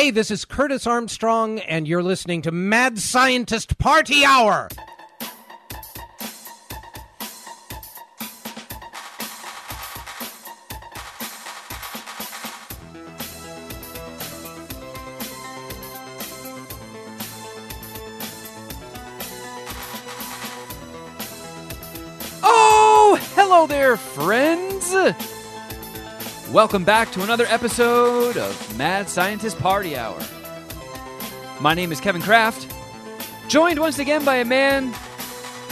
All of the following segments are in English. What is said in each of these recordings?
Hey, this is Curtis Armstrong, and you're listening to Mad Scientist Party Hour. Welcome back to another episode of Mad Scientist Party Hour. My name is Kevin Kraft, joined once again by a man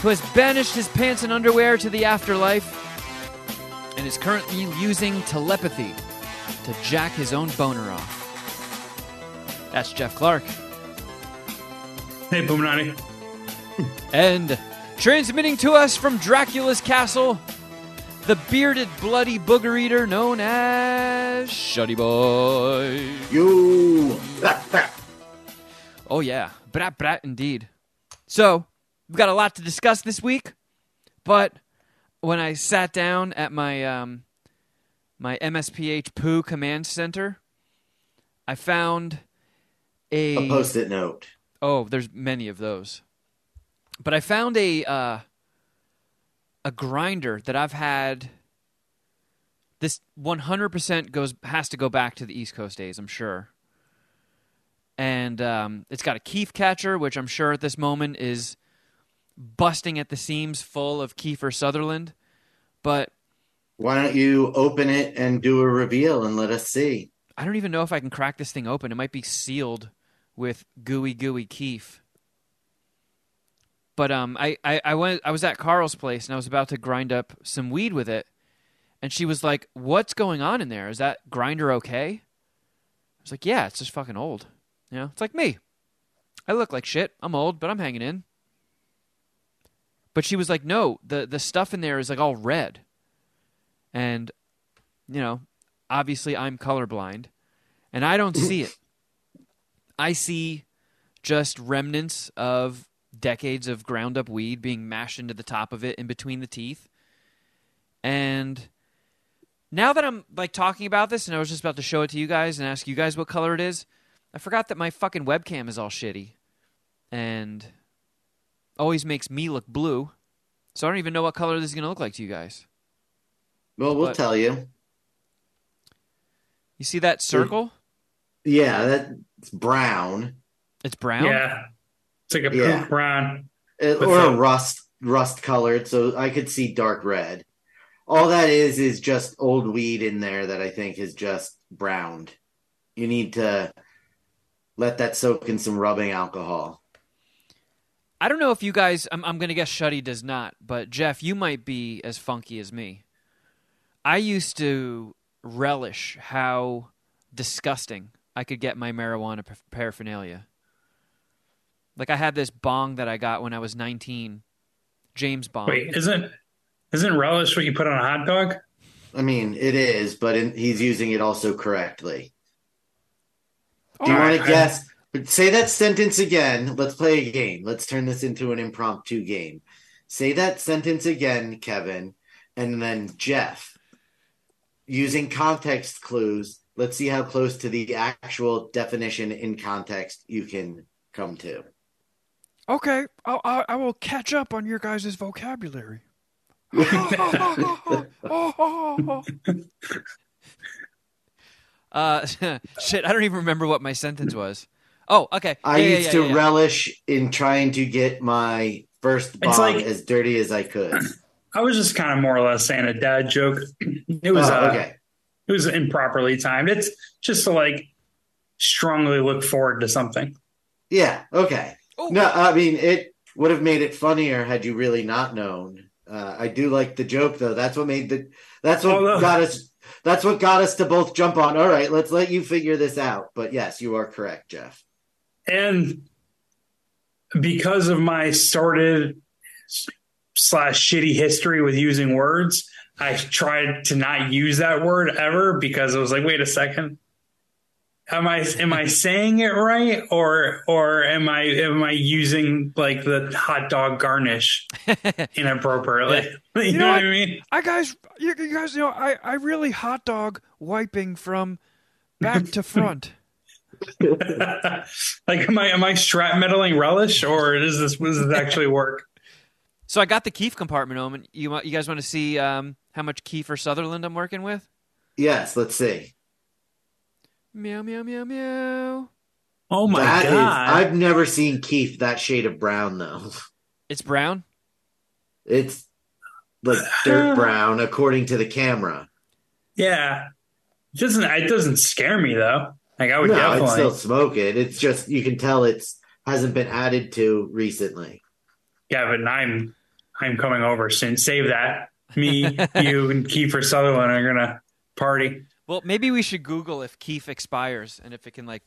who has banished his pants and underwear to the afterlife and is currently using telepathy to jack his own boner off. That's Jeff Clark. Hey, Boominati. And transmitting to us from Dracula's castle, the bearded, bloody booger eater known as Shuddy Boy. You. Oh, yeah. Brat, brat, indeed. So, we've got a lot to discuss this week, but when I sat down at my, um, my MSPH Poo Command Center, I found a. A post-it note. Oh, there's many of those. But I found a uh, a grinder that I've had. This 100% goes has to go back to the East Coast days, I'm sure. And um, it's got a Keef catcher, which I'm sure at this moment is busting at the seams, full of Kiefer Sutherland. But Why don't you open it and do a reveal and let us see? I don't even know if I can crack this thing open. It might be sealed with gooey gooey keef. But um, I, I, I went I was at Carl's place and I was about to grind up some weed with it, and she was like, "What's going on in there? Is that grinder okay?" I was like, "Yeah, it's just fucking old. You know, it's like me. I look like shit. I'm old, but I'm hanging in." But she was like, "No, the the stuff in there is like all red," and you know, obviously I'm colorblind, and I don't see it. I see just remnants of decades of ground up weed being mashed into the top of it in between the teeth. And now that I'm like talking about this and I was just about to show it to you guys and ask you guys what color it is, I forgot that my fucking webcam is all shitty and always makes me look blue. So I don't even know what color this is going to look like to you guys. Well, we'll But- tell you. You see that circle? Yeah, that's brown, It's brown. Yeah. It's like a Yeah. poop brown. With or a rust rust colored. So I could see dark red. All that is is just old weed in there that I think is just browned. You need to let that soak in some rubbing alcohol. I don't know if you guys. I'm, I'm going to guess Shuddy does not, but Jeff, you might be as funky as me. I used to relish how disgusting I could get my marijuana paraphernalia. Like I had this bong that I got when I was 19, James Bong. Wait, isn't isn't relish what you put on a hot dog? I mean, it is, but in, he's using it also correctly. Do you All want to I- guess? Say that sentence again. Let's play a game. Let's turn this into an impromptu game. Say that sentence again, Kevin, and then Jeff. Using context clues, let's see how close to the actual definition in context you can come to. Okay, I'll, I, I will catch up on your guys' vocabulary. Uh, shit, I don't even remember what my sentence was. Oh, okay. I Yeah, yeah, used yeah, to yeah, yeah. relish in trying to get my first bomb like- as dirty as I could. I was just kind of more or less saying a dad joke. It was Oh, uh, okay. it was improperly timed. It's just to like strongly look forward to something. Yeah, okay. Oh. No, I mean it would have made it funnier had you really not known. Uh, I do like the joke though. That's what made the that's what Oh, no. got us that's what got us to both jump on. All right, let's let you figure this out. But yes, you are correct, Jeff. And because of my sordid slash shitty history with using words, I tried to not use that word ever because I was like, wait a second. Am I am I saying it right or or am I am I using like the hot dog garnish inappropriately? you, know, know what I what? mean? I guys, you, you guys know, I, I really hot dog wiping from back to front. like, am I am I strap meddling relish, or is this does this actually work? So I got the Keef compartment home, and you you guys want to see um, how much Kiefer Sutherland I'm working with? Yes, let's see. Meow meow meow meow. Oh my That is- god! I've never seen keef that shade of brown though. It's brown. It's like dirt brown according to the camera. yeah, it doesn't it doesn't scare me though? Like I would no, I'd definitely. still smoke it. It's just you can tell it's hasn't been added to recently. Yeah, but I'm I'm coming over soon. Save that. Me, you, and Kiefer Sutherland are gonna party. Well, maybe we should Google if Keef expires and if it can like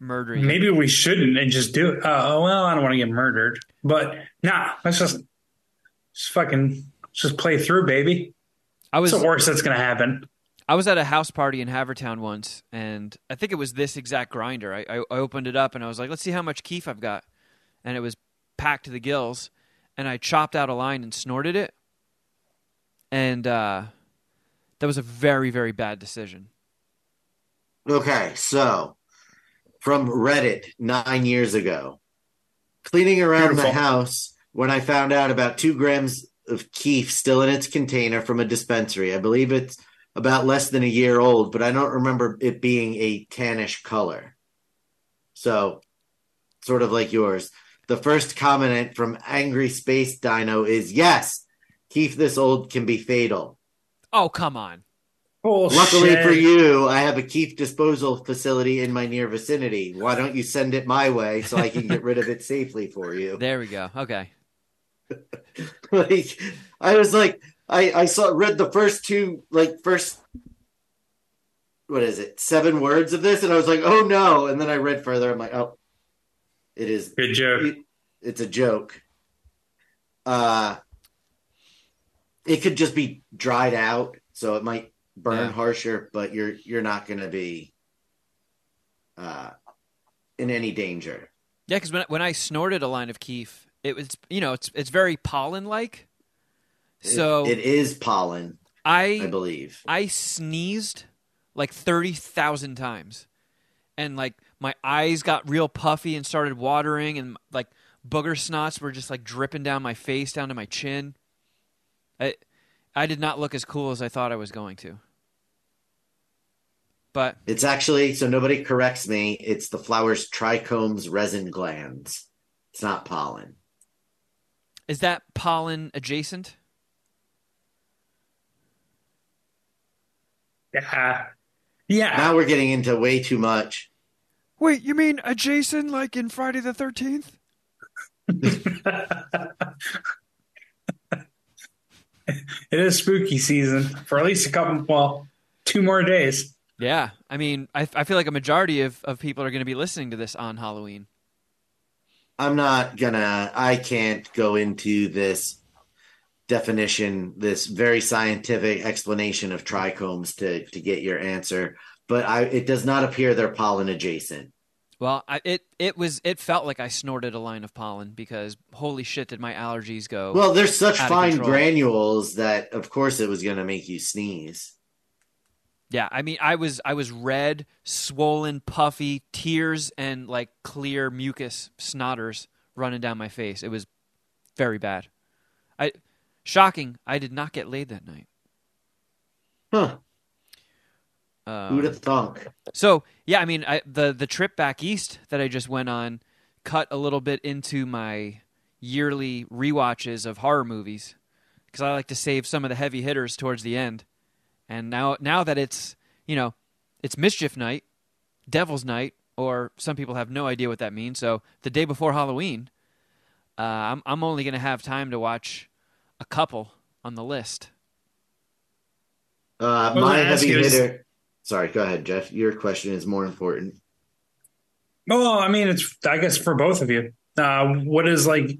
murder you. Maybe we shouldn't and just do it. Oh well, I don't want to get murdered, but nah, let's just just fucking just play through, baby. I was What's the worst that's gonna happen? I was at a house party in Havertown once, and I think it was this exact grinder. I, I, I opened it up and I was like, let's see how much keef I've got. And it was packed to the gills. And I chopped out a line and snorted it. And uh, that was a very, very bad decision. Okay, so from Reddit nine years ago, cleaning around the Beautiful. house when I found out about two grams of keef still in its container from a dispensary. I believe it's about less than a year old, but I don't remember it being a tannish color. So, sort of like yours. The first comment from Angry Space Dino is yes, keef this old can be fatal. Oh, come on. Luckily for you, I have a keef disposal facility in my near vicinity. Why don't you send it my way so I can get rid of it safely for you? There we go. Okay. like I was like I I saw read the first two like first what is it? Seven words of this and I was like, "Oh no." And then I read further. I'm like, "Oh. It is Good joke. it- it's a joke." Uh it could just be dried out, so it might burn Yeah. harsher, but you're you're not going to be uh in any danger. Yeah, because when, when I snorted a line of keef, it was, you know, it's, it's very pollen like. It- So it is pollen, I I believe. I sneezed like 30,000 times. And like my eyes got real puffy and started watering and like booger snots were just like dripping down my face down to my chin. I I did not look as cool as I thought I was going to. But It's actually so nobody corrects me. It's the flower's trichomes resin glands. It's not pollen. is that pollen adjacent? Yeah. Yeah. Now we're getting into way too much. Wait, you mean a Jason like in Friday the 13th? it is spooky season for at least a couple, well, two more days. Yeah. I mean, I, I feel like a majority of, of people are going to be listening to this on Halloween. I'm not gonna. I can't go into this definition, this very scientific explanation of trichomes to to get your answer. But I, it does not appear they're pollen adjacent. Well, I, it it was it felt like I snorted a line of pollen because holy shit did my allergies go. Well, there's such fine granules that, of course, it was gonna make you sneeze. yeah, I mean I was I was red, swollen, puffy, tears and like clear mucus snotters running down my face. It was very bad. I shocking, I did not get laid that night. Huh? Um, Who'd have thunk? So yeah, I mean, I, the the trip back east that I just went on cut a little bit into my yearly rewatches of horror movies because I like to save some of the heavy hitters towards the end. And now now that it's you know it's mischief night, devil's night, or some people have no idea what that means. So the day before Halloween, uh, I'm I'm only gonna have time to watch a couple on the list. Uh, my heavy you is- hitter. Sorry, go ahead, Jeff. Your question is more important. Well, I mean, it's, I guess, for both of you. Uh, what is like,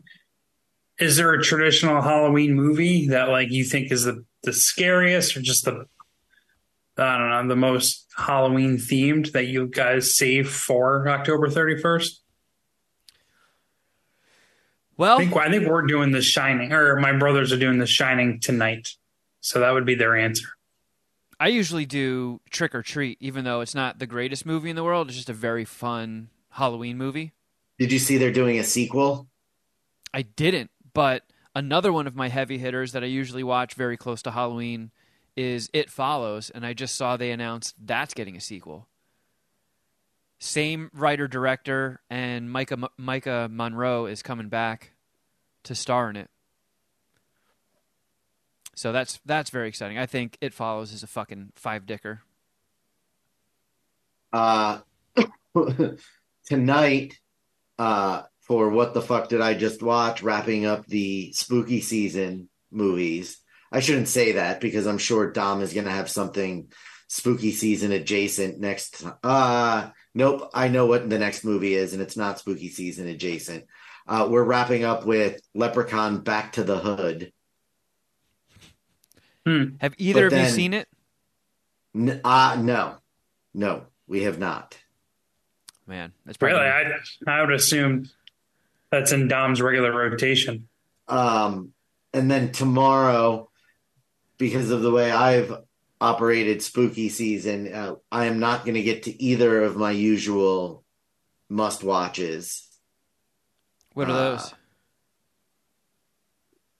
is there a traditional Halloween movie that like you think is the, the scariest or just the, I don't know, the most Halloween themed that you guys save for October 31st? Well, I think, I think we're doing The Shining, or my brothers are doing The Shining tonight. So that would be their answer. I usually do Trick or Treat, even though it's not the greatest movie in the world. It's just a very fun Halloween movie. Did you see they're doing a sequel? I didn't, but another one of my heavy hitters that I usually watch very close to Halloween is It Follows, and I just saw they announced that's getting a sequel. Same writer director, and Maika Maika Monroe is coming back to star in it. So that's that's very exciting. I think It Follows is a fucking five dicker. Uh, tonight, uh, for what the fuck did I just watch? Wrapping up the spooky season movies. I shouldn't say that because I'm sure Dom is going to have something spooky season adjacent next. Uh, nope. I know what the next movie is, and it's not spooky season adjacent. Uh, we're wrapping up with Leprechaun Back to the Hood. Have either But of you seen it? N- uh, no, no, we have not. Man, that's probably Really, I I would assume that's in Dom's regular rotation. Um, and then tomorrow, because of the way I've operated spooky season, uh, I am not going to get to either of my usual must watches. what are uh, those?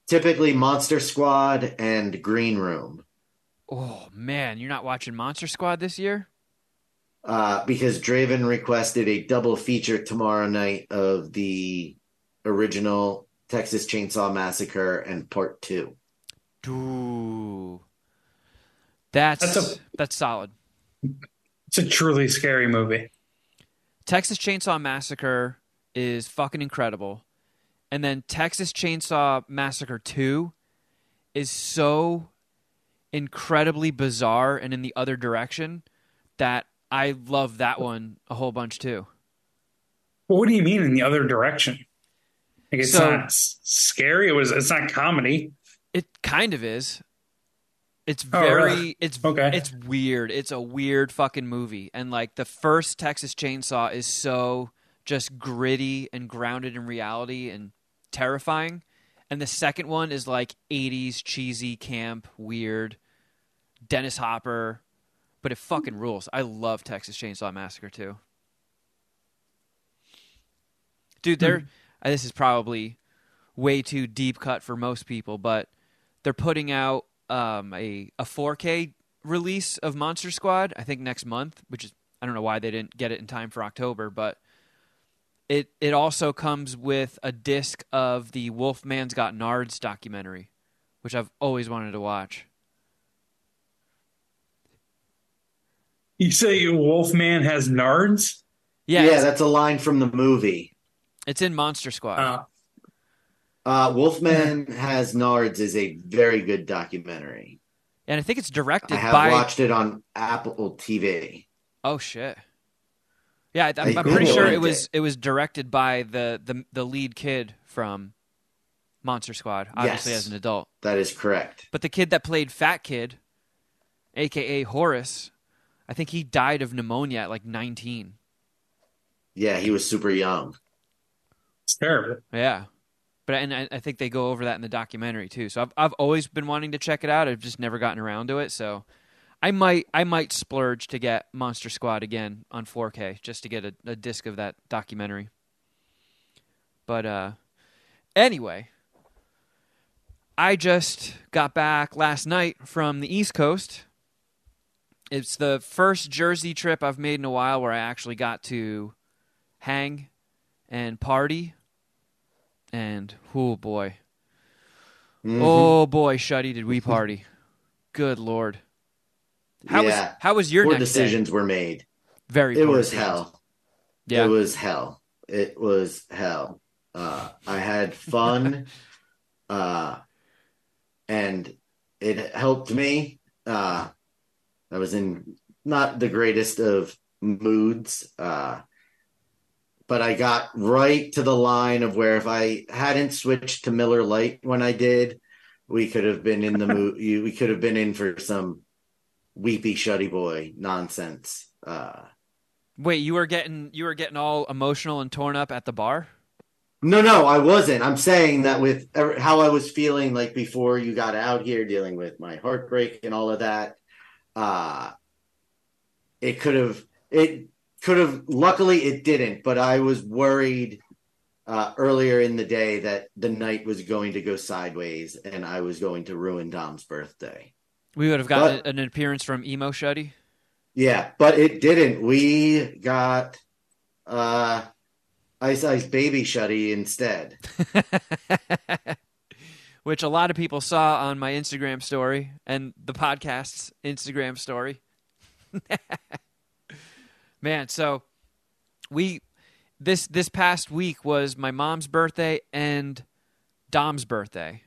Typically, Monster Squad and Green Room, Oh man, you're not watching Monster Squad this year? uh, because Draven requested a double feature tomorrow night of the original Texas Chainsaw Massacre and Part Two. Ooh. That's That's that's, solid. It's a truly scary movie. Texas Chainsaw Massacre is fucking incredible. And then Texas Chainsaw Massacre 2 is so incredibly bizarre and in the other direction that I love that one a whole bunch too. Well, what do you mean in the other direction? Like it's So- not scary. It was. It's not comedy. It kind of is. It's Oh, very really? it's Okay. it's weird. It's a weird fucking movie. And like the first Texas Chainsaw is so just gritty and grounded in reality and terrifying. And the second one is like 80s cheesy camp weird Dennis Hopper, but it fucking rules. I love Texas Chainsaw Massacre too. Dude, they're uh, this is probably way too deep cut for most people, but they're putting out um, a a 4K release of Monster Squad. I think next month, which is I don't know why they didn't get it in time for October, but it it also comes with a disc of the Wolfman's Got Nards documentary, which I've always wanted to watch. You say Wolfman has nards? Yeah, yeah that's a line from the movie. it's in Monster Squad. Uh, Uh, Wolfman Has Nards is a very good documentary. and I think it's directed I have by watched it on Apple TV. Oh shit! Yeah, I, I'm, I I'm pretty sure it it. was it was directed by the the the lead kid from Monster Squad, obviously Yes. as an adult. That is correct. But the kid that played Fat Kid, aka Horace, I think he died of pneumonia at like 19. Yeah, he was super young. it's terrible. Yeah. But and I, I think they go over that in the documentary too. So I've I've always been wanting to check it out. I've just never gotten around to it. So I might I might splurge to get Monster Squad again on 4K just to get a, a disc of that documentary. But uh anyway, I just got back last night from the East Coast. It's the first Jersey trip I've made in a while where I actually got to hang and party. And oh boy, Mhm. oh boy, Shuddy, did we party? Good lord, how yeah, was how was your poor decisions day? were made. Very It was decisions. hell. Yeah, It was hell. It was hell. Uh, I had fun, uh, and it helped me. Uh, I was in not the greatest of moods, uh, but I got right to the line of where if I hadn't switched to Miller Lite when I did, we could have been in the mood. We could have been in for some weepy Shuddy boy nonsense. Uh, Wait, you were getting you were getting all emotional and torn up at the bar? No, no, I wasn't. I'm saying that with how I was feeling like before you got out here dealing with my heartbreak and all of that. uh it could have it could have luckily it didn't, but I was worried uh, earlier in the day that the night was going to go sideways and I was going to ruin Dom's birthday. We would have gotten But- an appearance from Emo Shuddy. Yeah, but it didn't. We got uh Ice Ice Baby Shuddy instead. Which a lot of people saw on my Instagram story and the podcast's Instagram story. Man, so we this this past week was my mom's birthday and Dom's birthday.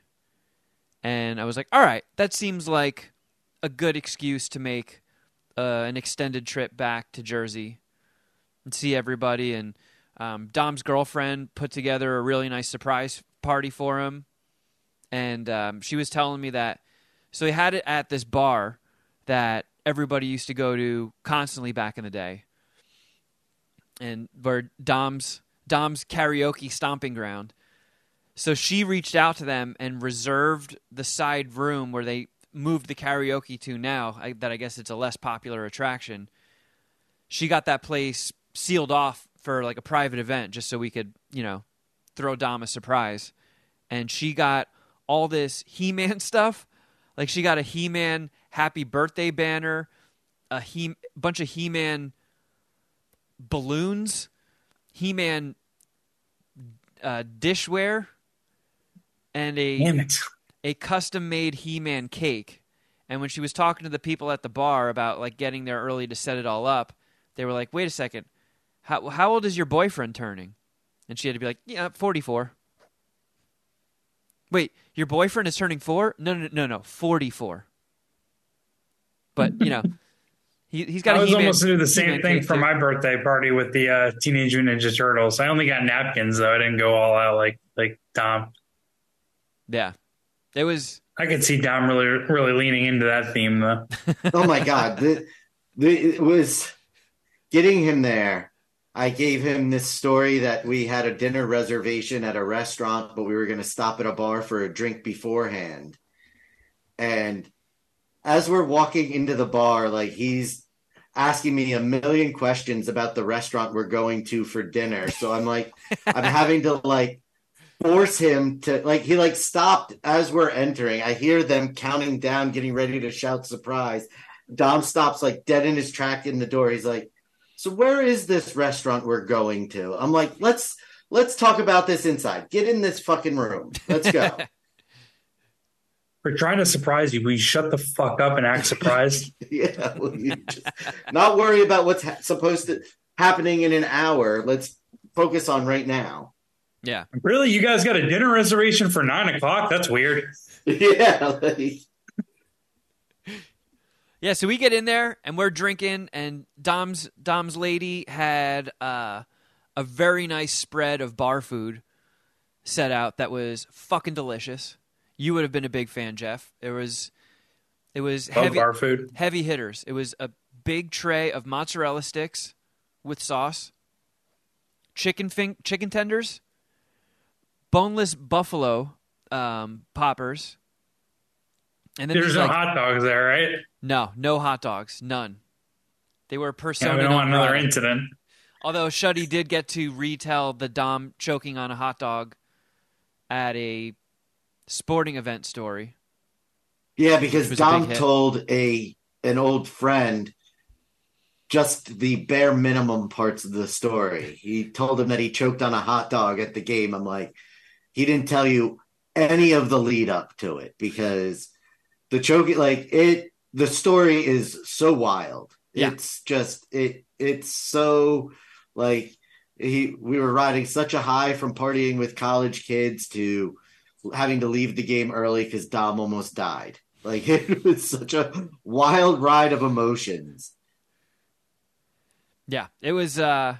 And I was like, "All right, that seems like a good excuse to make uh, an extended trip back to Jersey and see everybody." And um, Dom's girlfriend put together a really nice surprise party for him, and um, she was telling me that. So he had it at this bar that everybody used to go to constantly back in the day, and where Dom's Dom's karaoke stomping ground. So she reached out to them and reserved the side room where they moved the karaoke to now. That I guess it's a less popular attraction. She got that place sealed off for like a private event, just so we could, you know, throw Dom a surprise. And she got all this He-Man stuff. Like she got a He-Man happy birthday banner, a he bunch of He-Man balloons, He-Man uh, dishware, and a Damn it. A custom made He-Man cake. And when she was talking to the people at the bar about like getting there early to set it all up, they were like, "Wait a second, how how old is your boyfriend turning?" And she had to be like, "Yeah, 44." Wait, your boyfriend is turning four? No, no, no, no, 44. But you know, he he's got. I was He-Man- almost do the same thing for my birthday party with the uh, Teenage Mutant Ninja Turtles. I only got napkins though. I didn't go all out like like Dom. Yeah, it was. I could see Dom really really leaning into that theme though. oh my god the, the, it was getting him there i gave him this story that we had a dinner reservation at a restaurant but we were going to stop at a bar for a drink beforehand and as we're walking into the bar like he's asking me a million questions about the restaurant we're going to for dinner so i'm like i'm having to like force him to like he like stopped as we're entering. I hear them counting down getting ready to shout surprise. Dom stops like dead in his track in the door. He's like so where is this restaurant we're going to? I'm like let's let's talk about this inside. Get in this fucking room. Let's go. We're trying to surprise you. We shut the fuck up and act surprised? yeah well, just not worry about what's ha- supposed to happening in an hour. Let's focus on right now Yeah, really? You guys got a dinner reservation for nine o'clock? That's weird. yeah like, Yeah, so we get in there and we're drinking, and Dom's Dom's lady had uh, a very nice spread of bar food set out that was fucking delicious. You would have been a big fan, Jeff. It was it was Love heavy bar food. heavy hitters. It was a big tray of mozzarella sticks with sauce, chicken fin- chicken tenders, boneless buffalo um, poppers, and then There's these, no like, hot dogs there, right? no, no hot dogs, none. They were Yeah, we don't want another grata. incident. Although Shuddy did get to retell the Dom choking on a hot dog at a sporting event story. Yeah, because Which a Dom told a an old friend just the bare minimum parts of the story. He told him that he choked on a hot dog at the game. I'm like, he didn't tell you any of the lead up to it because the choking, like it, the story is so wild. Yeah. It's just it. It's so like he. We were riding such a high from partying with college kids to having to leave the game early because Dom almost died. Like it was such a wild ride of emotions. Yeah, it was. Uh,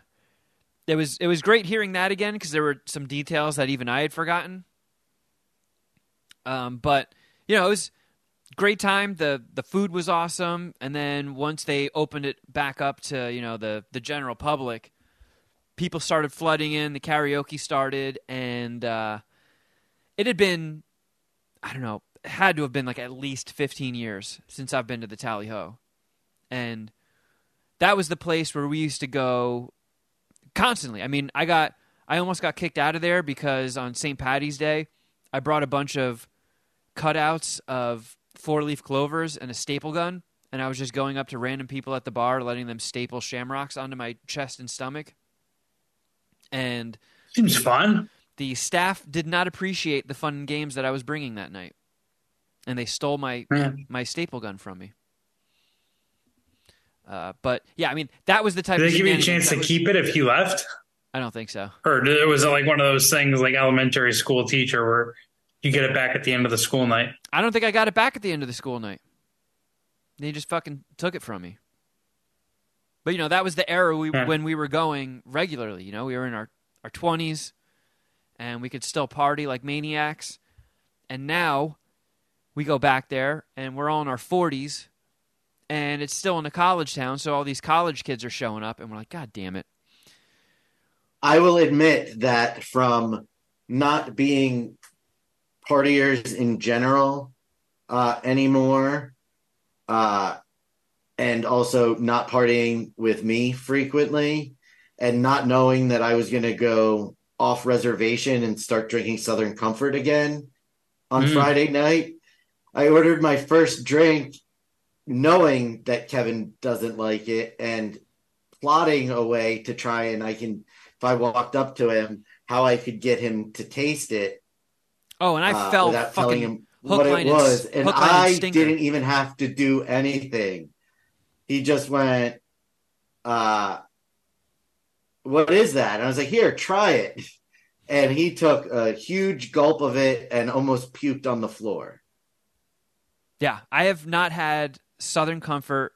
it was. It was great hearing that again because there were some details that even I had forgotten. Um, but you know, it was great time. the The food was awesome, and then once they opened it back up to you know the the general public, people started flooding in. The karaoke started, and uh, it had been, I don't know, had to have been like at least fifteen years since I've been to the Tally Ho. and that was the place where we used to go constantly. I mean, I got I almost got kicked out of there because on St. Patty's Day, I brought a bunch of cutouts of four leaf clovers and a staple gun, and I was just going up to random people at the bar, letting them staple shamrocks onto my chest and stomach. And Seems fun. the staff did not appreciate the fun games that I was bringing that night, and they stole my Yeah. my staple gun from me. Uh, but yeah, I mean that was the type. Did of they give you a chance to was- keep it if you left? I don't think so. Or did- was it like one of those things like elementary school teacher where you get it back at the end of the school night? I don't think I got it back at the end of the school night. They just fucking took it from me. But you know that was the era we, Yeah. when we were going regularly. You know, we were in our our twenties, and we could still party like maniacs. And now we go back there, and we're all in our forties, and it's still in a college town. So all these college kids are showing up, and we're like, God damn it! I will admit that from not being partiers in general uh, anymore, uh, and also not partying with me frequently, and not knowing that I was going to go off reservation and start drinking Southern Comfort again on Mm. Friday night, I ordered my first drink knowing that Kevin doesn't like it and plotting a way to try and I can if I walked up to him how I could get him to taste it Oh, and I uh, felt without telling fucking him hook, what it was and hook, and I stinker. didn't even have to do anything. He just went uh what is that? And I was like, "Here, try it." And he took a huge gulp of it and almost puked on the floor. Yeah, I have not had Southern Comfort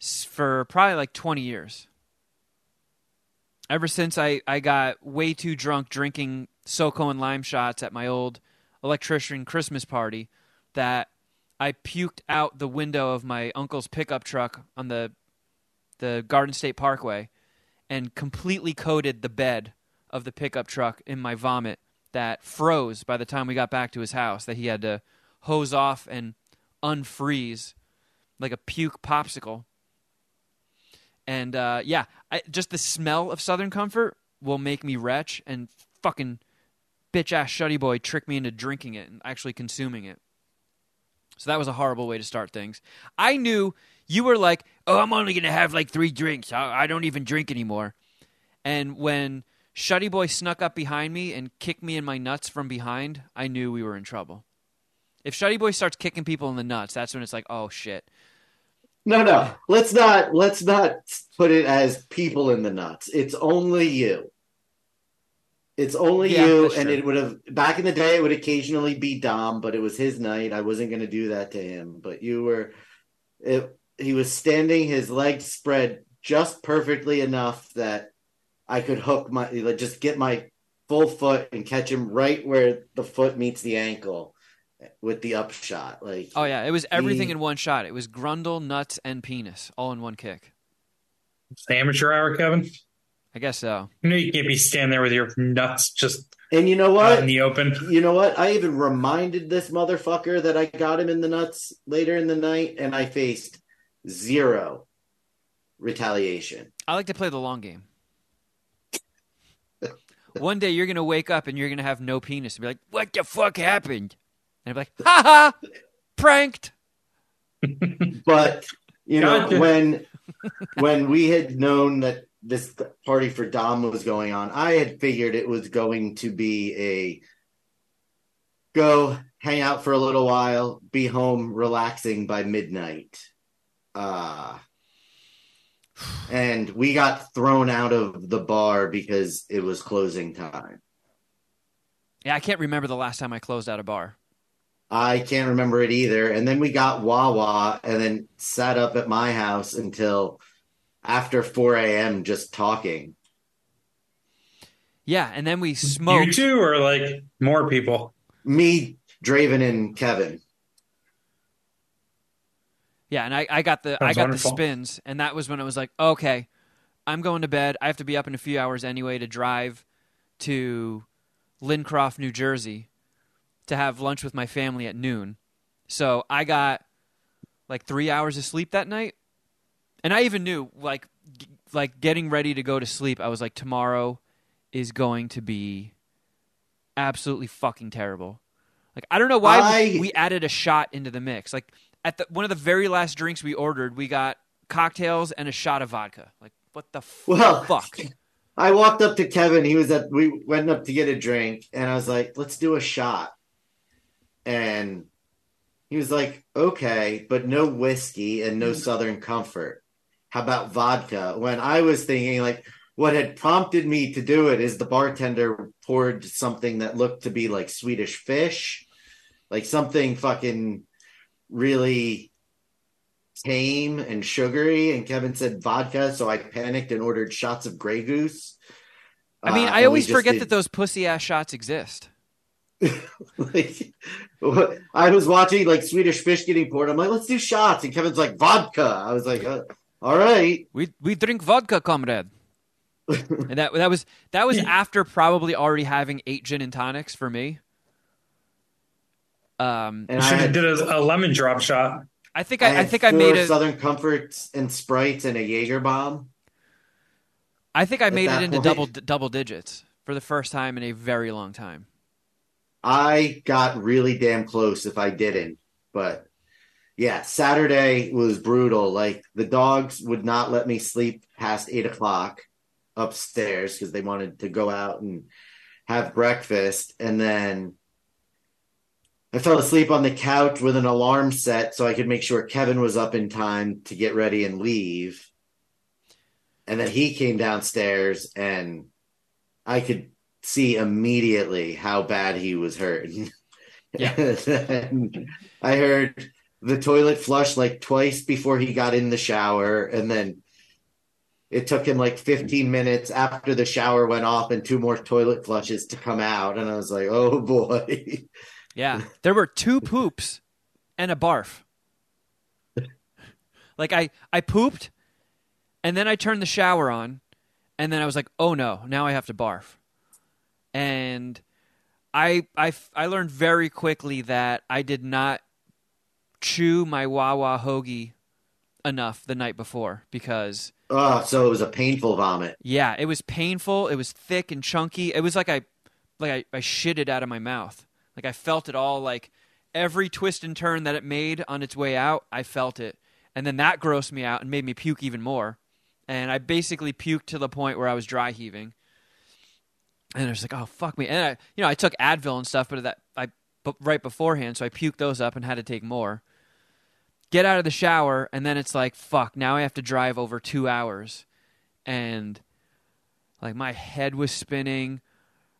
for probably like 20 years. Ever since I, I got way too drunk drinking SoCo and lime shots at my old electrician Christmas party that I puked out the window of my uncle's pickup truck on the the Garden State Parkway and completely coated the bed of the pickup truck in my vomit that froze by the time we got back to his house that he had to hose off and unfreeze like a puke popsicle. And uh, yeah, I, just the smell of Southern Comfort will make me retch and fucking bitch ass Shuddy boy trick me into drinking it and actually consuming it. So that was a horrible way to start things. I knew you were like, oh, I'm only going to have like three drinks. I, I don't even drink anymore. And when Shuddy Boy snuck up behind me and kicked me in my nuts from behind, I knew we were in trouble. If Shuddy Boy starts kicking people in the nuts, that's when it's like, oh shit. No, no. Let's not let's not put it as people in the nuts. It's only you. It's only Yeah, you, and true. it would have back in the day. It would occasionally be Dom, but it was his night. I wasn't going to do that to him. But you were. It, he was standing, his legs spread just perfectly enough that I could hook my like, just get my full foot and catch him right where the foot meets the ankle with the upshot. Like Oh yeah, it was everything He- in one shot. It was grundle, nuts, and penis all in one kick. It's the amateur hour, Kevin. I guess so. You know you can't be standing there with your nuts just and you know out what? in the open. You know what? I even reminded this motherfucker that I got him in the nuts later in the night, and I faced zero retaliation. I like to play the long game. One day you're gonna wake up and you're gonna have no penis and be like, "What the fuck happened?" And be like, "Ha ha, pranked." But you know, Gotcha. when when we had known that this party for Dom was going on, I had figured it was going to be a go hang out for a little while, be home relaxing by midnight. Uh and we got thrown out of the bar because it was closing time. Yeah, I can't remember the last time I closed out a bar. I can't remember it either. And then we got Wawa and then sat up at my house until after 4 a.m. just talking. Yeah, and then we smoked. You two or like more people? Me, Draven, and Kevin. Yeah, and I, I got the I got wonderful. the spins, and that was when it was like, okay, I'm going to bed. I have to be up in a few hours anyway to drive to Lincroft, New Jersey, to have lunch with my family at noon. So I got like three hours of sleep that night, and I even knew like g- like getting ready to go to sleep. I was like, tomorrow is going to be absolutely fucking terrible. Like I don't know why we, I- we added a shot into the mix. Like at the one of the very last drinks we ordered, we got cocktails and a shot of vodka. Like what the f- Well, fuck? I walked up to Kevin. He was at. We went up to get a drink, and I was like, "Let's do a shot." And he was like, "Okay, but no whiskey and no Southern Comfort. How about vodka?" When I was thinking, like, what had prompted me to do it is the bartender poured something that looked to be like Swedish fish, like something fucking really tame and sugary. And Kevin said vodka, so I panicked and ordered shots of Grey Goose. I mean, Uh, I always forget did- that those pussy ass shots exist. like, I was watching like Swedish fish getting poured. I'm like, let's do shots, and Kevin's like vodka. I was like, uh, all right. We we drink vodka, comrade. and that that was that was after probably already having eight gin and tonics for me. Um, And I had did a, a lemon drop shot. I think I, I had think I made it. Southern Comforts and Sprites and a Jaeger bomb. I think I made it into point. double double digits for the first time in a very long time. I got really damn close if I didn't, but yeah, Saturday was brutal. Like the dogs would not let me sleep past eight o'clock upstairs because they wanted to go out and have breakfast, and then I fell asleep on the couch with an alarm set so I could make sure Kevin was up in time to get ready and leave. And then he came downstairs, and I could see immediately how bad he was hurt. Yeah. I heard the toilet flush like twice before he got in the shower, and then it took him like 15 minutes after the shower went off and two more toilet flushes to come out. And I was like, oh boy. Yeah, there were two poops and a barf. Like I I pooped, and then I turned the shower on, and then I was like, oh no, now I have to barf. And I I I learned very quickly that I did not chew my Wawa hoagie enough the night before because Oh, so it was a painful vomit. yeah, it was painful. It was thick and chunky. It was like I like I, I shit it out of my mouth. Like I felt it all like every twist and turn that it made on its way out, I felt it. And then that grossed me out and made me puke even more. And I basically puked to the point where I was dry heaving. And I was like, "Oh fuck me!" And I, you know, I took Advil and stuff, but that I but right beforehand, so I puked those up and had to take more. Get out of the shower, and then it's like, "Fuck!" Now I have to drive over two hours, and like my head was spinning.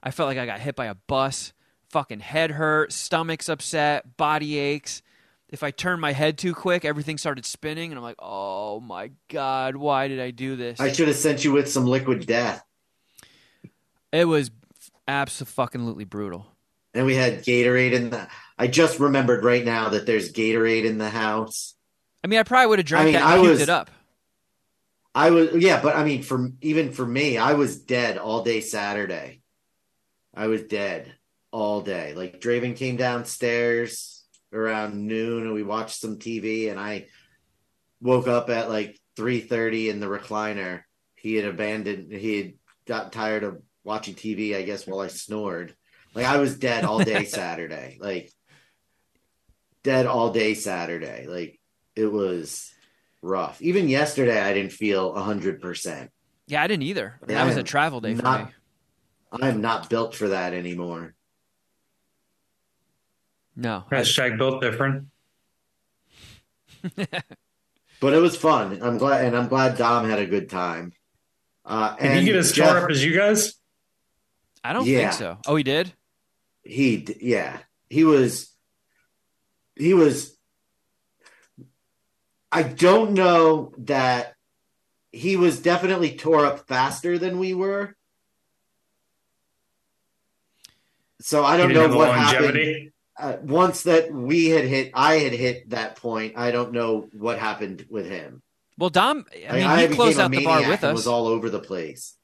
I felt like I got hit by a bus. Fucking head hurt, stomach's upset, body aches. If I turned my head too quick, everything started spinning, and I'm like, "Oh my god, why did I do this?" I should have sent you with some liquid death. It was absolutely brutal. And we had Gatorade in the. I just remembered right now that there's Gatorade in the house. I mean, I probably would have drank I mean, that and I was- it up. I was yeah, but I mean, for even for me, I was dead all day Saturday. I was dead all day. Like Draven came downstairs around noon, and we watched some TV, and I woke up at like three thirty in the recliner. He had abandoned. He had got tired of watching TV, I guess, while I snored. Like I was dead all day Saturday. Like dead all day Saturday. Like it was rough. Even yesterday, I didn't feel hundred percent. Yeah, I didn't either. Yeah, that was a travel day for me. I'm not built for that anymore. No, Hashtag built different. But it was fun. I'm glad, and I'm glad Dom had a good time. Uh, Did and he get as Jeff, tore up as you guys? I don't Yeah. think so. Oh, he did. he, yeah, he was, he was. I don't know that he was definitely tore up faster than we were. So I don't know what the happened. uh, once that we had hit, I had hit that point. I don't know what happened with him. Well, Dom. I mean, I he became closed out the bar with us. Was all over the place.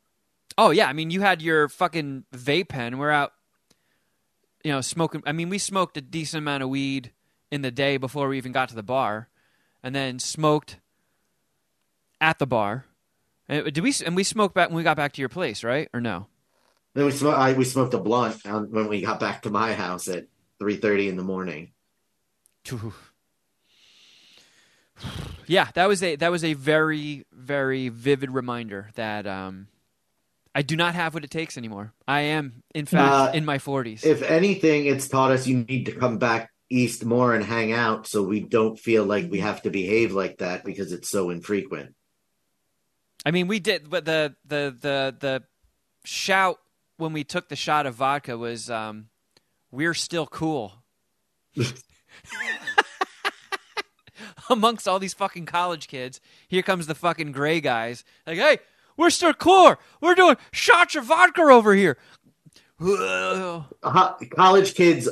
Oh yeah, I mean, you had your fucking vape pen. We're out, you know, smoking. I mean, we smoked a decent amount of weed in the day before we even got to the bar, and then smoked at the bar. And did we? And we smoked back when we got back to your place, right? Or no? Then we smoked. I, we smoked a blunt when we got back to my house at three thirty in the morning. Yeah, that was a that was a very very vivid reminder that um, I do not have what it takes anymore. I am, in fact, Uh, in my forties. If anything, it's taught us you need to come back east more and hang out, so we don't feel like we have to behave like that because it's so infrequent. I mean, we did, but the the the the shout when we took the shot of vodka was, um, "We're still cool." Amongst all these fucking college kids, here comes the fucking gray guys. Like, hey, we're still cool. We're doing shots of vodka over here. College kids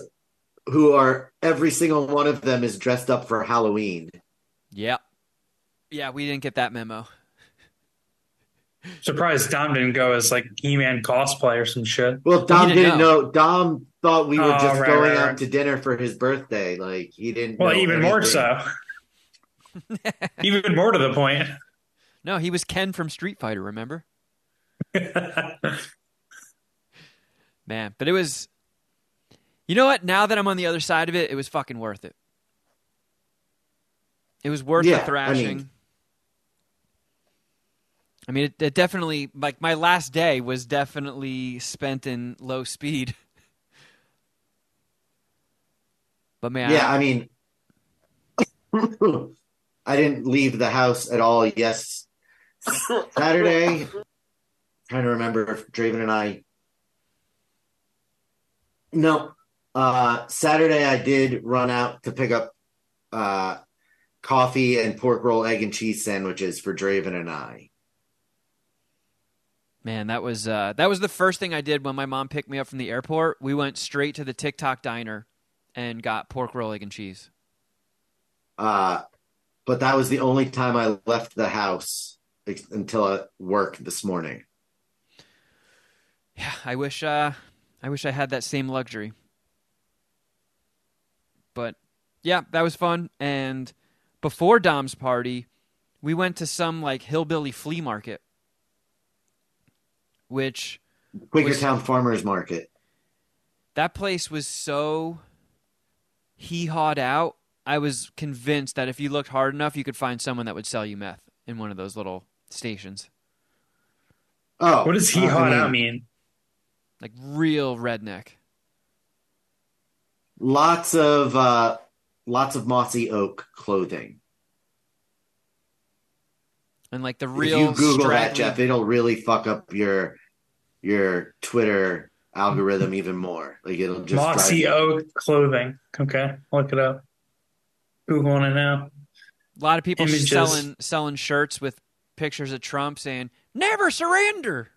who are every single one of them is dressed up for Halloween. Yep. Yeah, we didn't get that memo. Surprised Dom didn't go as like He-Man cosplay or some shit. Well, Dom didn't didn't know. Dom thought we were Oh, just right, going right, out right. to dinner for his birthday. Like he didn't. Well, know even more anything. so. even more to the point. No, he was Ken from Street Fighter, remember? Man, but it was. You know what? Now that I'm on the other side of it, it was fucking worth it. It was worth Yeah, the I thrashing. mean- I mean, it, it definitely like my last day was definitely spent in low speed. But man, Yeah, I mean, I didn't leave the house at all. Yes, Saturday. trying to remember if Draven and I. No, uh, Saturday I did run out to pick up uh, coffee and pork roll, egg and cheese sandwiches for Draven and I. Man, that was uh, that was the first thing I did when my mom picked me up from the airport. We went straight to the Tick Tock diner and got pork roll, egg, and cheese. Uh, but that was the only time I left the house until I work this morning. Yeah, I wish uh, I wish I had that same luxury. But yeah, that was fun. And before Dom's party, we went to some like hillbilly flea market, which Quakertown Farmers Market. that place was so hee hawed out. I was convinced that if you looked hard enough, you could find someone that would sell you meth in one of those little stations. Oh, what does he uh, I hot mean, out mean? Like real redneck. Lots of uh, lots of mossy oak clothing. And like the real. If real you Google that, Jeff, it'll really fuck up your your Twitter algorithm even more. Like it'll just Mossy drive- oak clothing. Okay, look it up. Googling it now. A lot of people Images. selling selling shirts with pictures of Trump saying "Never surrender."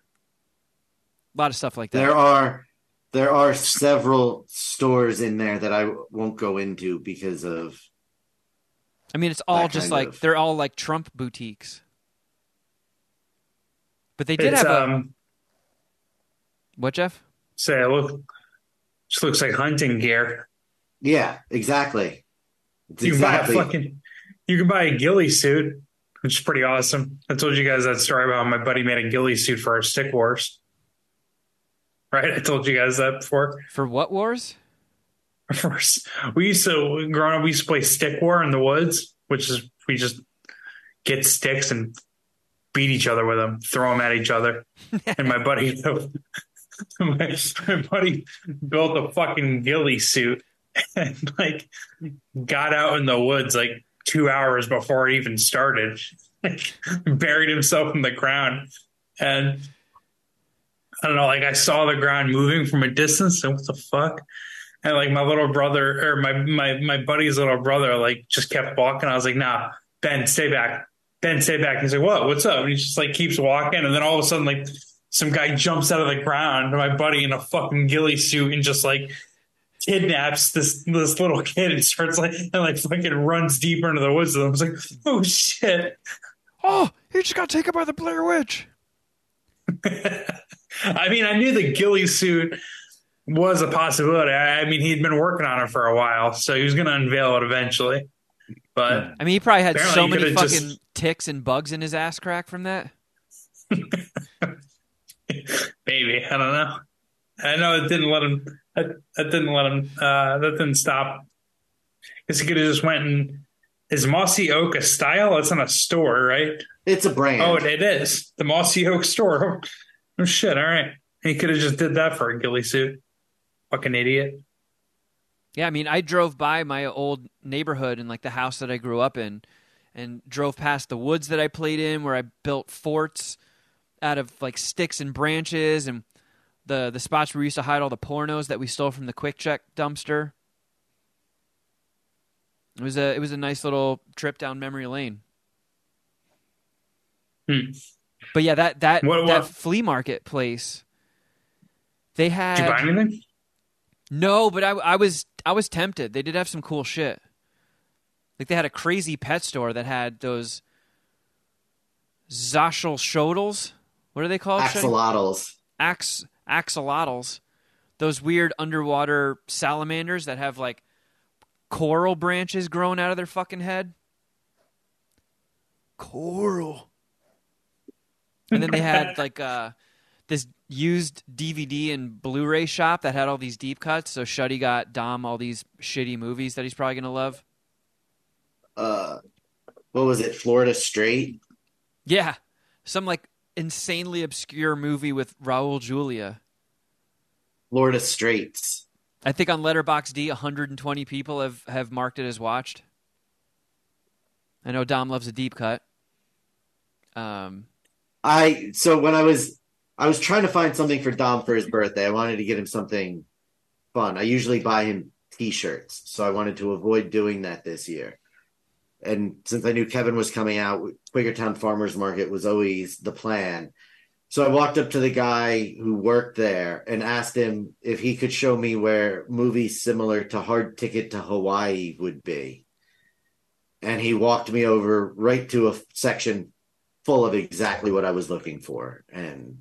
A lot of stuff like that. There are there are several stores in there that I won't go into because of I mean, it's all just like of- they're all like Trump boutiques. But they did It's have a um what, Jeff? say it look just looks like hunting gear. yeah, exactly. It's You exactly can buy a fucking you can buy a ghillie suit, which is pretty awesome. I told you guys that story about my buddy made a ghillie suit for our stick wars. Right? I told you guys that before. For what wars? First, we used to growing up. We used to play stick war in the woods, which is we just get sticks and beat each other with them, throw them at each other. and my buddy, my, my buddy built a fucking ghillie suit and like got out in the woods like two hours before it even started. Buried himself in the ground and. I don't know, like I saw the ground moving from a distance, and what the fuck? And like my little brother or my my my buddy's little brother like just kept walking. I was like, nah, Ben, stay back. Ben, stay back. He's like, what? What's up? And he just like keeps walking, and then all of a sudden, like some guy jumps out of the ground, my buddy in a fucking ghillie suit, and just like kidnaps this this little kid and starts like and like fucking runs deeper into the woods. And I was like, oh shit. Oh, he just got taken by the Blair Witch. I mean, I knew the ghillie suit was a possibility. I, I mean, he'd been working on it for a while, so he was going to unveil it eventually. But I mean, he probably had so many fucking just- ticks and bugs in his ass crack from that? Maybe I don't know. I know it didn't let him. That, that didn't let him. Uh, that didn't stop. Because he could have just went and is Mossy Oak a style? It's not a store, right? It's a brand. Oh, it is the Mossy Oak store. Oh shit! All right, he could have just did that for a ghillie suit. Fucking idiot. Yeah, I mean, I drove by my old neighborhood and like the house that I grew up in, and drove past the woods that I played in, where I built forts out of like sticks and branches, and the the spots where we used to hide all the pornos that we stole from the QuickChek dumpster. It was a it was a nice little trip down memory lane. Hmm. But yeah, that that What- that flea market place, they had Did you buy anything? no, but I, I was I was tempted. They did have some cool shit. Like they had a crazy pet store that had those Zaschel Shodels. What are they called? Axolotls. Ax axolotls. Those weird underwater salamanders that have like coral branches growing out of their fucking head. Coral. And then they had like uh this used DVD and Blu-ray shop that had all these deep cuts. So Shuddy got Dom all these shitty movies that he's probably gonna love. Uh, what was it? Florida Straight. Yeah, some like insanely obscure movie with Raul Julia. Florida Straits. I think on Letterboxd, 120 people have have marked it as watched. I know Dom loves a deep cut. Um, I so when I was I was trying to find something for Dom for his birthday. I wanted to get him something fun. I usually buy him t-shirts, so I wanted to avoid doing that this year. And since I knew Kevin was coming out, Quakertown Farmers Market was always the plan. So I walked up to the guy who worked there and asked him if he could show me where movies similar to Hard Ticket to Hawaii would be. And he walked me over right to a section full of exactly what I was looking for. And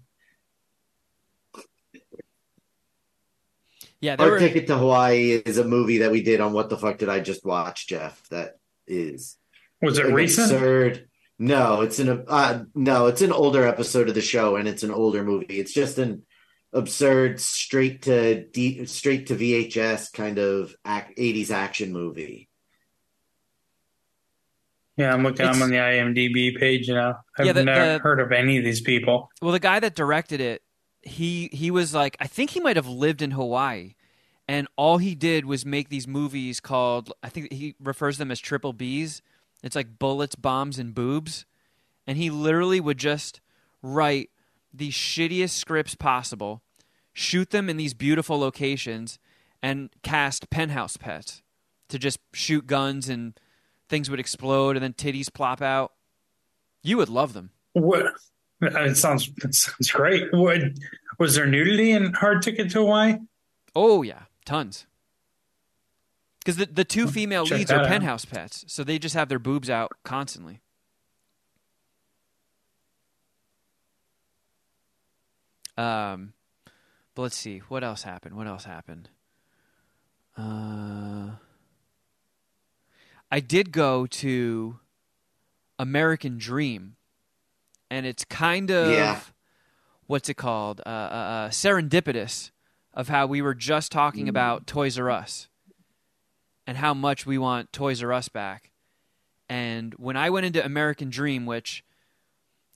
yeah, Hard were, Ticket to Hawaii is a movie that we did on What the Fuck Did I Just Watch, Jeff? That is Was it an recent? absurd. No, it's an uh, no, it's an older episode of the show, and it's an older movie. It's just an absurd, straight to D, straight to VHS kind of ac- '80s action movie. Yeah, I'm looking. It's- I'm on the IMDb page now. I've Yeah, the- never the- heard of any of these people. well, the guy that directed it, he he was like, I think he might have lived in Hawaii, and all he did was make these movies called, I think he refers them as triple Bs. It's like bullets, bombs, and boobs, and he literally would just write the shittiest scripts possible, shoot them in these beautiful locations, and cast penthouse pets to just shoot guns and things would explode and then titties plop out. You would love them. What? It sounds. It sounds great. What was there nudity in Hard Ticket to Hawaii? Oh yeah, tons. Because the the two female Check leads are out. penthouse pets, so they just have their boobs out constantly. Um, but let's see what else happened. What else happened? Uh, I did go to American Dream, and it's kind of Yeah. what's it called? Uh, uh, uh, serendipitous of how we were just talking mm. about Toys R Us and how much we want Toys R Us back. And when I went into American Dream, which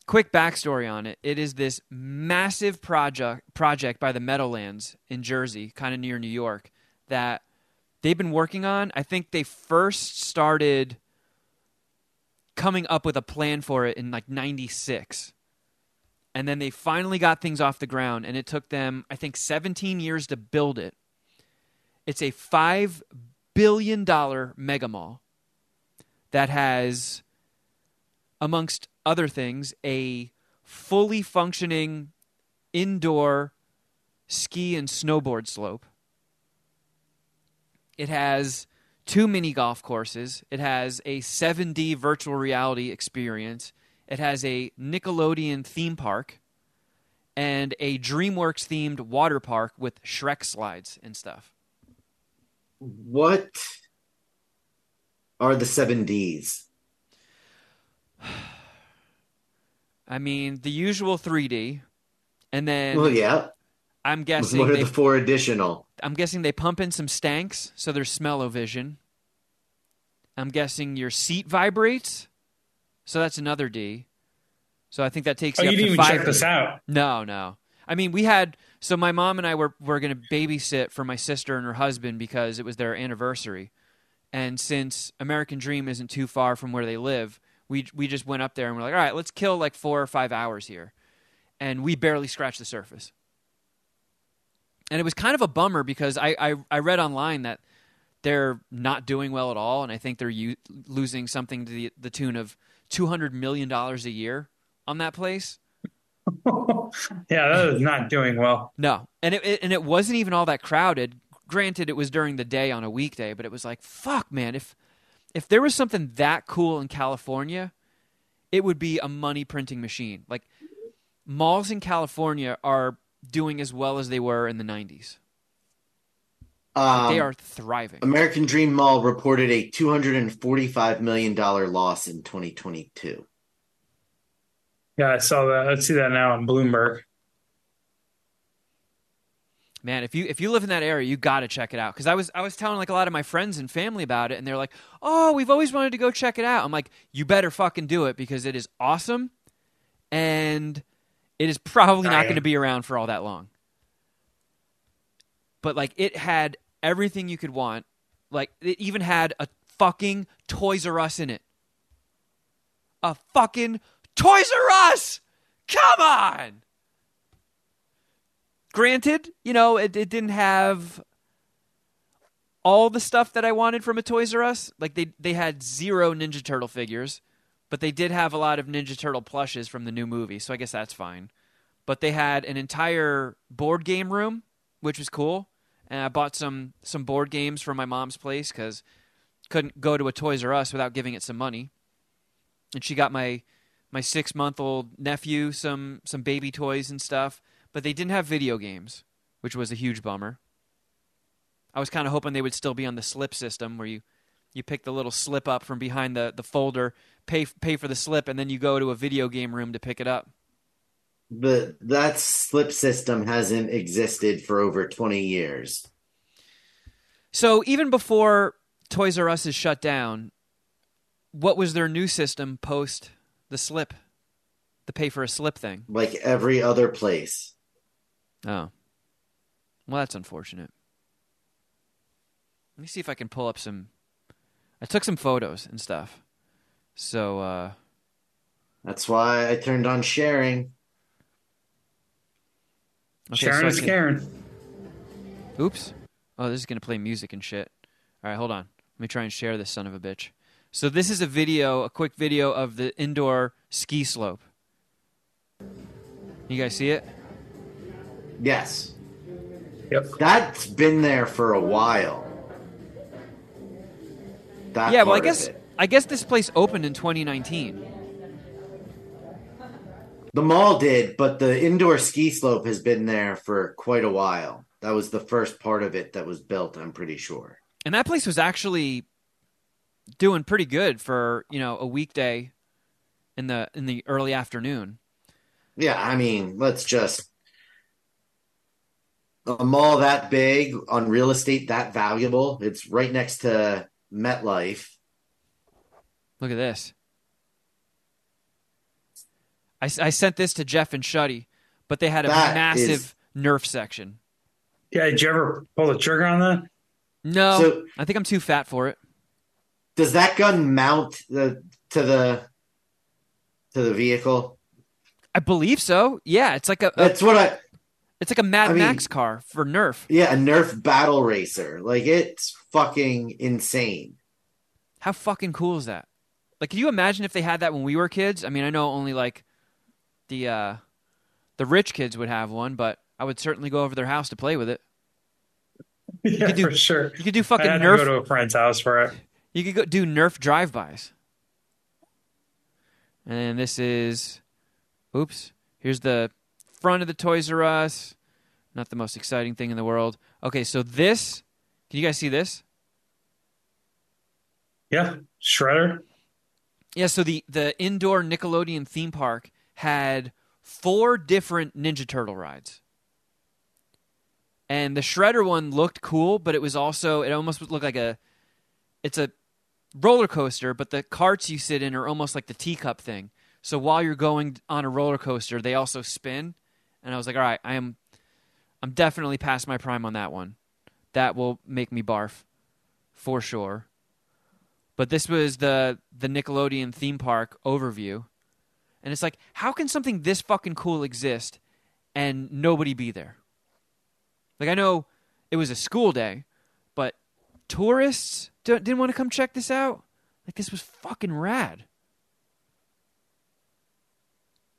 quick backstory on it, it is this massive project project by the Meadowlands in Jersey, kind of near New York, that they've been working on. I think they first started coming up with a plan for it in like 96 and then they finally got things off the ground and it took them i think 17 years to build it. It's a 5 billion dollar mega mall that has amongst other things a fully functioning indoor ski and snowboard slope. It has two mini golf courses. It has a 7d virtual reality experience it has a Nickelodeon theme park and a DreamWorks themed water park with Shrek slides and stuff. What are the seven Ds? I mean, the usual 3D, and then well, yeah. I'm guessing What are they, the four additional? I'm guessing they pump in some stanks, so there's smell-o-vision. I'm guessing your seat vibrates, so that's another D. So I think that takes Oh, you you up didn't to even check this out. No, no. I mean, we had so my mom and I were were going to babysit for my sister and her husband because it was their anniversary, and since American Dream isn't too far from where they live, we we just went up there and we're like, all right, let's kill like four or five hours here, and we barely scratched the surface. And it was kind of a bummer because I I, I read online that they're not doing well at all, and I think they're u- losing something to the the tune of two hundred million dollars a year on that place. yeah, that is not doing well. No, and it, it and it wasn't even all that crowded. Granted, it was during the day on a weekday, but it was like, fuck, man. If if there was something that cool in California, it would be a money printing machine. Like malls in California are doing as well as they were in the '90s. Um, they are thriving. American Dream Mall reported a $245 million loss in 2022. Yeah, I saw that. I see that now on Bloomberg. Man, if you if you live in that area, you got to check it out. Because I was I was telling like a lot of my friends and family about it, and they're like, "Oh, we've always wanted to go check it out." I'm like, "You better fucking do it because it is awesome, and it is probably not going to be around for all that long." But like, it had everything you could want. Like, it even had a fucking Toys R Us in it. A fucking Toys R Us. Come on. Granted, you know, it, it didn't have all the stuff that I wanted from a Toys R Us. Like they they had zero Ninja Turtle figures, but they did have a lot of Ninja Turtle plushes from the new movie, so I guess that's fine. But they had an entire board game room, which was cool. And I bought some some board games from my mom's place because couldn't go to a Toys R Us without giving it some money. And she got my my six month old nephew some some baby toys and stuff, but they didn't have video games, which was a huge bummer. I was kind of hoping they would still be on the slip system where you you pick the little slip up from behind the, the folder, pay pay for the slip, and then you go to a video game room to pick it up. But that slip system hasn't existed for over 20 years. So even before Toys R Us is shut down, what was their new system post the slip, the pay for a slip thing? Like every other place. Oh. Well, that's unfortunate. Let me see if I can pull up some. I took some photos and stuff. So, uh, That's why I turned on sharing. Okay, Sharon so is can- Karen. Oops. Oh, this is going to play music and shit. All right, hold on. Let me try and share this son of a bitch. So, this is a video, a quick video of the indoor ski slope. You guys see it? Yes. Yep. That's been there for a while. That yeah, well, I guess. I guess this place opened in 2019. The mall did, but the indoor ski slope has been there for quite a while. That was the first part of it that was built, I'm pretty sure. and that place was actually doing pretty good for you know a weekday in the in the early afternoon Yeah, I mean, let's just a mall that big on real estate that valuable. It's right next to MetLife. look at this I, s- I sent this to jeff and shuddy but they had a That massive is- nerf section Yeah, did you ever pull the trigger on that? no So- i think i'm too fat for it Does that gun mount the to the to the vehicle? i believe so yeah it's like a, a That's what I it's like a mad I mean- max car for nerf yeah, a Nerf battle racer. Like it's fucking insane. how fucking cool is that like can you imagine if they had that when we were kids i mean i know only like the uh the rich kids would have one but i would certainly go over their house to play with it Yeah, could do- for sure. you could do I fucking had nerf to go to a friend's house for it. You could go do Nerf drive-bys. And this is, oops. Here's the front of the Toys R Us. Not the most exciting thing in the world. Okay, so this. Can you guys see this? Yeah, Shredder. Yeah, so the the indoor Nickelodeon theme park had four different Ninja Turtle rides. And the Shredder one looked cool, but it was also it almost looked like a it's a roller coaster, but the carts you sit in are almost like the teacup thing. So while you're going on a roller coaster, they also spin. And I was like, all right, I am I'm definitely past my prime on that one. That will make me barf for sure. But this was the the Nickelodeon theme park overview. And it's like, how can something this fucking cool exist and nobody be there? Like I know it was a school day, but tourists don't, didn't want to come check this out. Like this was fucking rad.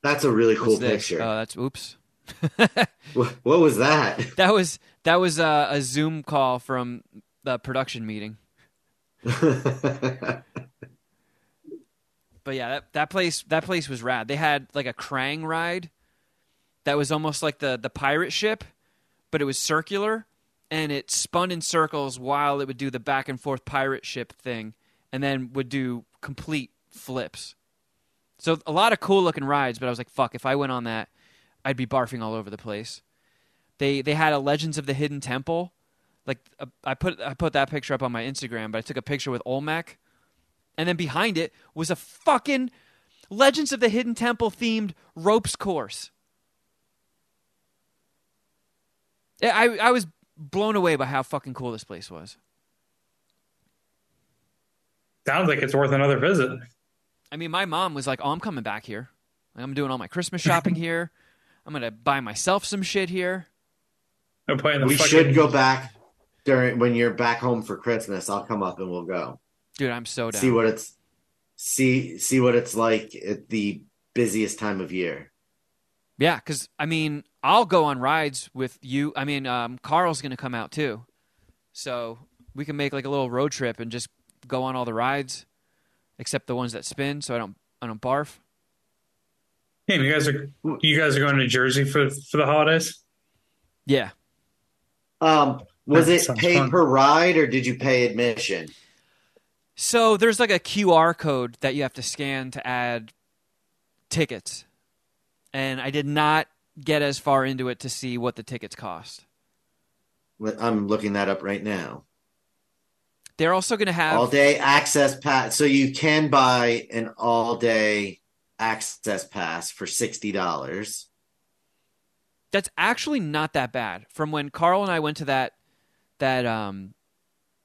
That's a really cool picture. Oh, that's oops. Wh- what was that? That was that was uh, a Zoom call from the production meeting. But yeah, that, that place that place was rad. They had like a Krang ride that was almost like the the pirate ship, but it was circular and it spun in circles while it would do the back and forth pirate ship thing and then would do complete flips. So a lot of cool looking rides, but I was like, fuck, if I went on that, I'd be barfing all over the place. They they had a Legends of the Hidden Temple. Like uh, I put I put that picture up on my Instagram, but I took a picture with Olmec and then behind it was a fucking Legends of the Hidden Temple themed ropes course. Yeah, I I was blown away by how fucking cool this place was. Sounds like it's worth another visit. I mean, my mom was like, "Oh, I'm coming back here. Like, I'm doing all my Christmas shopping here. I'm gonna buy myself some shit here." I'm playing the we fucking- should go back during when you're back home for Christmas. I'll come up and we'll go Dude, I'm so down. see what it's see see what it's like at the busiest time of year. Yeah, because I mean, I'll go on rides with you. I mean, um, Carl's gonna come out too, so we can make like a little road trip and just go on all the rides, except the ones that spin, so I don't I don't barf. Hey, you guys are you guys are going to Jersey for for the holidays? Yeah, Um, was That it sounds pay fun. per ride or did you pay admission? So there's like a QR code that you have to scan to add tickets, and I did not get as far into it to see what the tickets cost. I'm looking that up right now. They're also gonna have All day access pass. So you can buy an all day access pass for sixty dollars. that's actually not that bad. From when Carl and I went to that that um,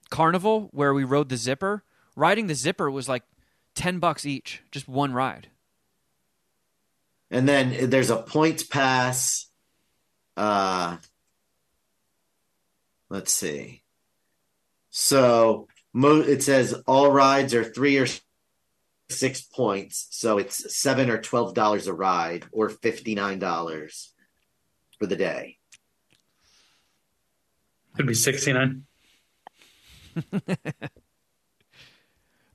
carnival where we rode the zipper, riding the zipper was like ten bucks each, just one ride. And then there's a points pass. Uh, let's see. So mo- it says all rides are three or six points. So it's seven or twelve dollars a ride, or fifty nine dollars for the day. It'd be sixty nine.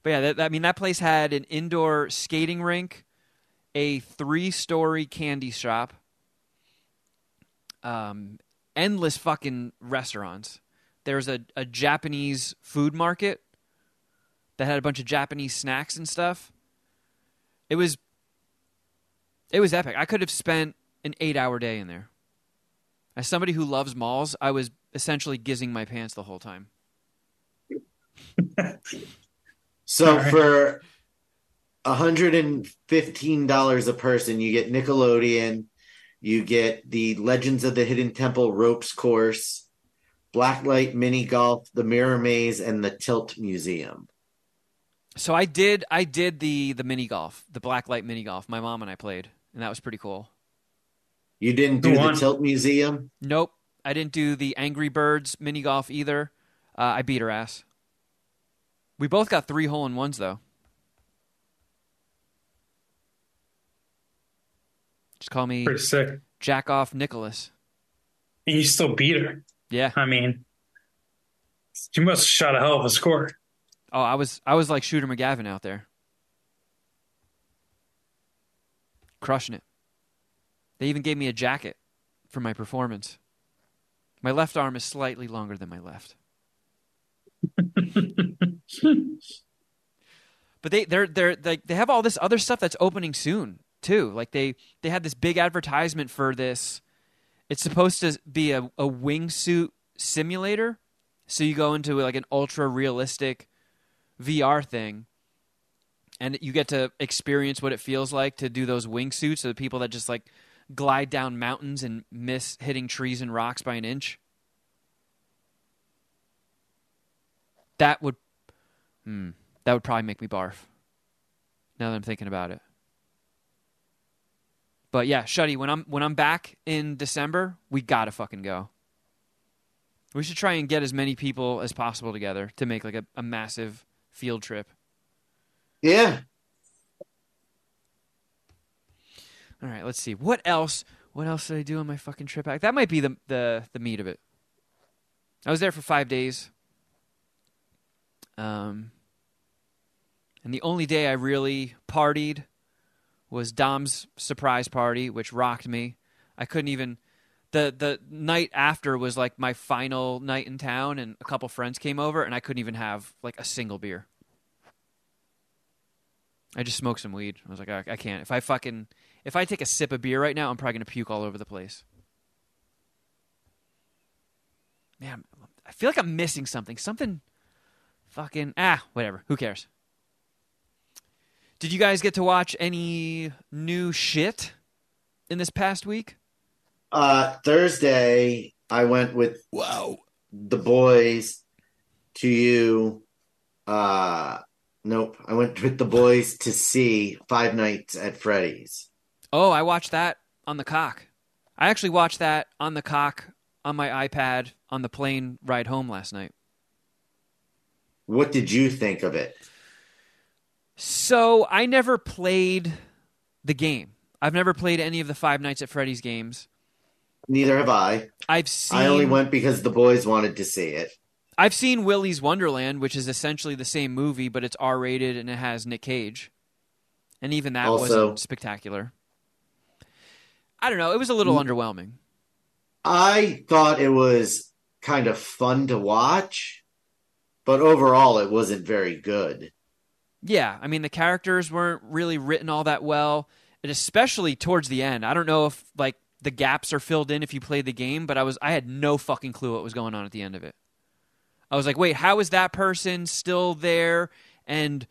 But yeah, that, I mean that place had an indoor skating rink, a three-story candy shop, um, endless fucking restaurants. There's a, a Japanese food market that had a bunch of Japanese snacks and stuff. It was it was epic. I could have spent an eight-hour day in there. As somebody who loves malls, I was essentially gizzing my pants the whole time. So All right. for hundred and fifteen dollars a person, you get Nickelodeon, you get the Legends of the Hidden Temple ropes course, Blacklight mini golf, the Mirror Maze, and the Tilt Museum. So I did I did the the mini golf, the blacklight mini golf. My mom and I played, and that was pretty cool. You didn't do the won? Tilt Museum? Nope, I didn't do the Angry Birds mini golf either. Uh, I beat her ass. We both got three hole in ones though. Just call me Pretty sick. Jack Off Nicholas. And you still beat her. Yeah. I mean, you must have shot a hell of a score. Oh, I was I was like Shooter McGavin out there, crushing it. They even gave me a jacket for my performance. My left arm is slightly longer than my left. But they they're they're like they have all this other stuff that's opening soon too. Like they they had this big advertisement for this. It's supposed to be a, a wingsuit simulator. So you go into like an ultra realistic VR thing, and you get to experience what it feels like to do those wingsuits. So the people that just like glide down mountains and miss hitting trees and rocks by an inch. That would, hmm, that would probably make me barf. Now that I'm thinking about it. But yeah, Shuddy, when I'm when I'm back in December, we gotta fucking go. We should try and get as many people as possible together to make like a, a massive field trip. Yeah. All right, let's see. What else? What else did I do on my fucking trip back? That might be the the the meat of it. I was there for five days. Um, and the only day I really partied was Dom's surprise party, which rocked me. I couldn't even. the The night after was like my final night in town, and a couple friends came over, and I couldn't even have like a single beer. I just smoked some weed. I was like, I, I can't. If I fucking if I take a sip of beer right now, I'm probably gonna puke all over the place. Man, I feel like I'm missing something. Something fucking ah, whatever. Who cares? Did you guys get to watch any new shit in this past week? Uh, Thursday, I went with Wow. the boys to you. Uh, nope. I went with the boys to see Five Nights at Freddy's. Oh, I watched that on the cock. I actually watched that on the cock on my iPad on the plane ride home last night. What did you think of it? So I never played the game. I've never played any of the Five Nights at Freddy's games. Neither have I. I've seen I only went because the boys wanted to see it. I've seen Willy's Wonderland, which is essentially the same movie, but it's R rated and it has Nick Cage. And even that Also- wasn't spectacular. I don't know. It was a little Mm. underwhelming. I thought it was kind of fun to watch, but overall, it wasn't very good. Yeah, I mean the characters weren't really written all that well, and especially towards the end. I don't know if like the gaps are filled in if you played the game, but I was I had no fucking clue what was going on at the end of it. I was like, "Wait, how is that person still there and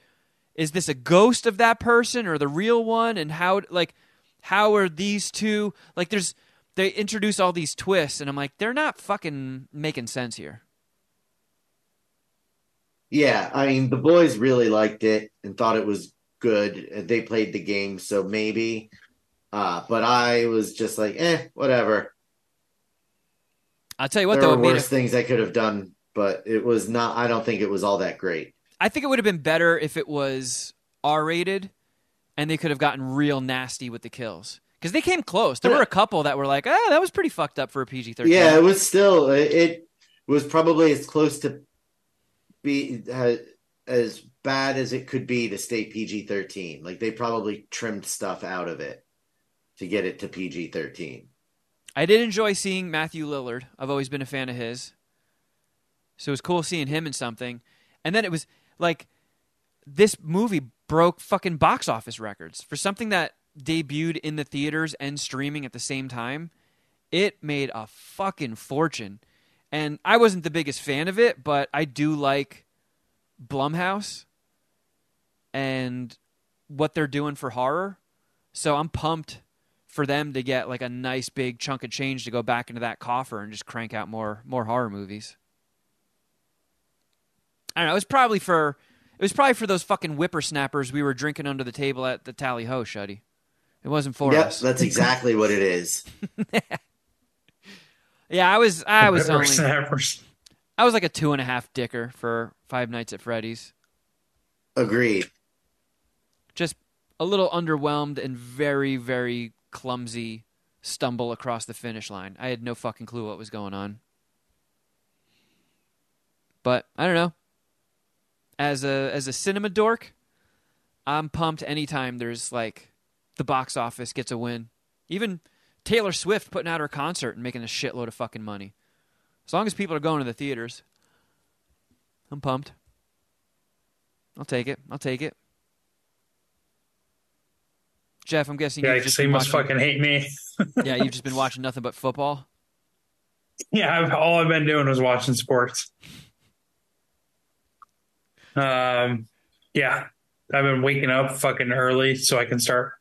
is this a ghost of that person or the real one and how like how are these two like there's they introduce all these twists and I'm like, they're not fucking making sense here. Yeah, I mean, the boys really liked it and thought it was good. They played the game, so maybe. Uh, but I was just like, eh, whatever. I'll tell you what there though, were worse it- things I could have done, but it was not. I don't think it was all that great. I think it would have been better if it was R rated and they could have gotten real nasty with the kills. Because they came close. There were a couple that were like, ah, that was pretty fucked up for a PG 13. Yeah, it was still. It, it was probably as close to be uh, as bad as it could be to stay PG thirteen. Like they probably trimmed stuff out of it to get it to PG thirteen. I did enjoy seeing Matthew Lillard. I've always been a fan of his. So it was cool seeing him in something. And then it was like this movie broke fucking box office records for something that debuted in the theaters and streaming at the same time. It made a fucking fortune. And I wasn't the biggest fan of it, but I do like Blumhouse and what they're doing for horror. So I'm pumped for them to get like a nice big chunk of change to go back into that coffer and just crank out more more horror movies. I don't know. It was probably for it was probably for those fucking whippersnappers we were drinking under the table at the Tally Ho, Shuddy. It wasn't for Yep, us. that's exactly what it is. Yeah, I was I was only Whippersnappers. I was like a two and a half dicker for Five Nights at Freddy's. Agreed. Just a little underwhelmed and very very clumsy stumble across the finish line. I had no fucking clue what was going on. But I don't know. As a as a cinema dork, I'm pumped anytime there's like the box office gets a win. Even Taylor Swift putting out her concert and making a shitload of fucking money. As long as people are going to the theaters, I'm pumped. I'll take it. I'll take it. Jeff, I'm guessing Yeah, just they must watching, fucking hate me. yeah, you've just been watching nothing but football. Yeah, I've, all I've been doing was watching sports. Um, yeah, I've been waking up fucking early so I can start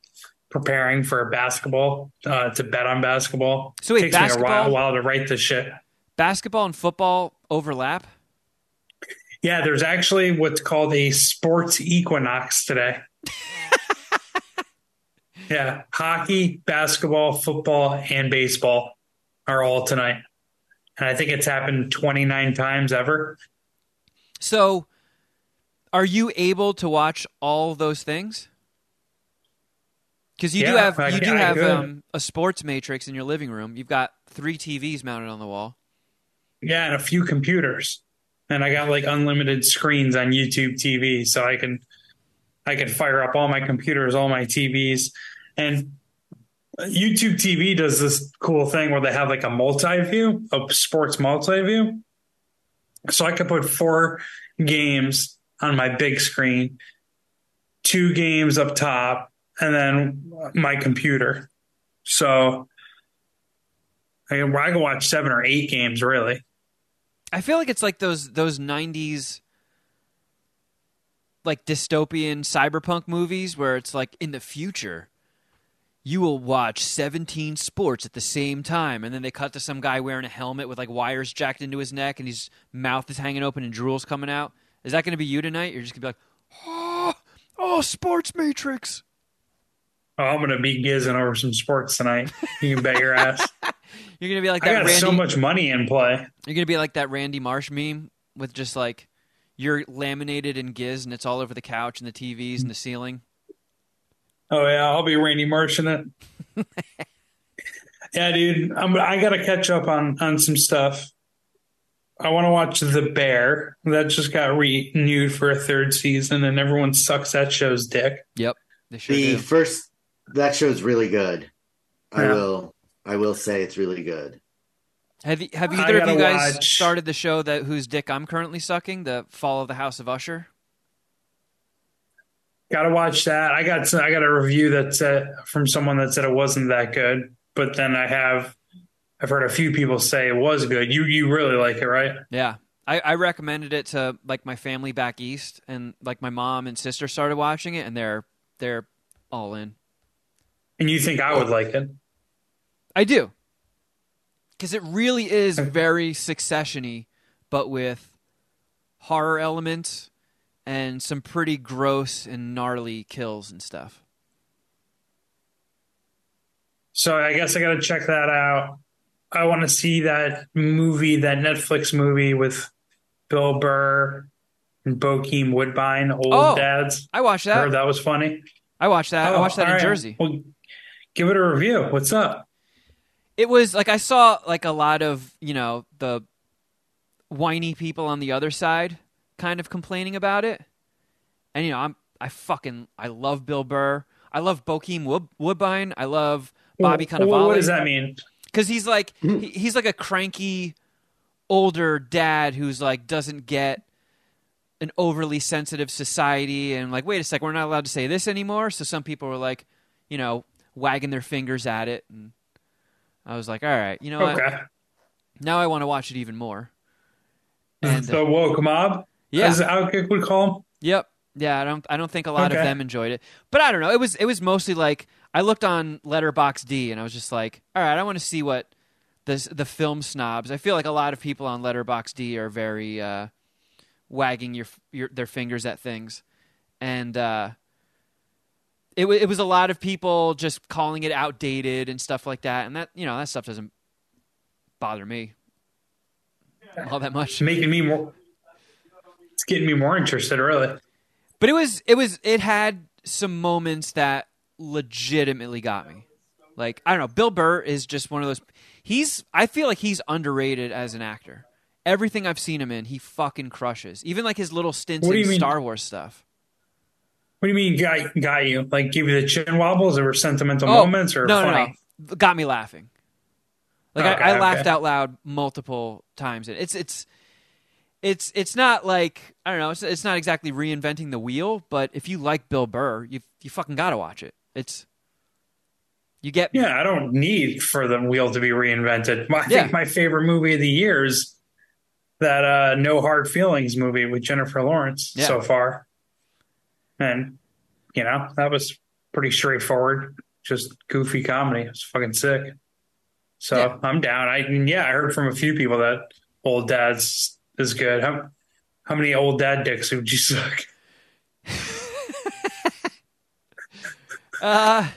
preparing for basketball uh, to bet on basketball. So wait, takes me a basketball? while, while to write this shit. Basketball and football overlap. Yeah, there's actually what's called a sports equinox today. yeah, hockey, basketball, football, and baseball are all tonight. And I think it's happened 29 times ever. So, are you able to watch all those things? Because you do have I- you do I have um, a sports matrix in your living room. You've got three TVs mounted on the wall. Yeah, and a few computers. And I got like unlimited screens on YouTube TV, so I can I can fire up all my computers, all my TVs. And YouTube TV does this cool thing where they have like a multi-view, a sports multi-view. So I could put four games on my big screen, two games up top, and then my computer. So I can, I can watch seven or eight games really. I feel like it's like those those '90s like dystopian cyberpunk movies where it's like in the future you will watch 17 sports at the same time and then they cut to some guy wearing a helmet with like wires jacked into his neck and his mouth is hanging open and drool's coming out. Is that going to be you tonight? You're just going to be like, Oh, oh, Sports Matrix. Oh, I'm gonna be gizzing over some sports tonight. You can bet your ass. you're going to be like I got Randy so much money in play. You're going to be like that Randy Marsh meme with just like you're laminated in giz and it's all over the couch and the TVs and the ceiling. Oh yeah, I'll be Randy Marsh in it. yeah, dude, I'm, I gotta catch up on on some stuff. I want to watch The Bear. That just got renewed for a third season, and everyone sucks that show's dick. Yep. They sure the do. first that show's really good. I will I will say it's really good. Have you, have either of you guys watch- started the show that whose dick I'm currently sucking, the Fall of the House of Usher? Got to watch that. I got I got a review that said from someone that said it wasn't that good, but then I have I've heard a few people say it was good. You you really like it, right? Yeah. I, I recommended it to like my family back east and like my mom and sister started watching it and they're they're all in. And you think I would like it? I do. Because it really is very succession-y, but with horror elements and some pretty gross and gnarly kills and stuff. So I guess I got to check that out. I want to see that movie, that Netflix movie with Bill Burr and Bokeem Woodbine, Old Oh, Dads. I watched I that. heard that was funny. I watched that. I Oh, watched that in right. Jersey. Well, give it a review. What's up? It was like I saw like a lot of, you know, the whiny people on the other side kind of complaining about it. And you know, I'm I fucking I love Bill Burr. I love Bokeem Wood, Woodbine. I love Bobby Well, What does that mean? because he's like hmm. he, he's like a cranky older dad who's like doesn't get an overly sensitive society and like wait a sec we're not allowed to say this anymore so some people were like you know wagging their fingers at it and i was like all right you know what now i want to watch it even more and the uh, woke mob, yeah as Outkick would call them. Yep. Yeah, I don't I don't think a lot of them enjoyed it. But I don't know. It was it was mostly like I looked on Letterboxd and I was just like, all right, I want to see what the the film snobs. I feel like a lot of people on Letterboxd are very uh, wagging your, your their fingers at things, and uh, it it was a lot of people just calling it outdated and stuff like that. And that you know that stuff doesn't bother me all that much. It's making me more. It's getting me more interested, really. But it was it was it had some moments that legitimately got me. Like I don't know, Bill Burr is just one of those. He's I feel like he's underrated as an actor. Everything I've seen him in, he fucking crushes. Even like his little stints in mean? Star Wars stuff. What do you mean, got got you? Like, give you the chin wobbles, or sentimental Oh, moments, or no, funny? no, no, got me laughing. Like Okay, I, I okay. laughed out loud multiple times. It's it's it's it's not like I don't know. It's it's not exactly reinventing the wheel, but if you like Bill Burr, you you fucking gotta watch it. It's You get Yeah, I don't need for the wheel to be reinvented. I Yeah. think my favorite movie of the year is that uh, No Hard Feelings movie with Jennifer Lawrence Yeah. so far. And, you know, that was pretty straightforward, just goofy comedy. It was fucking sick. So Yeah. I'm down. I yeah, I heard from a few people that Old Dad's is good. How, how many old dad dicks would you suck? uh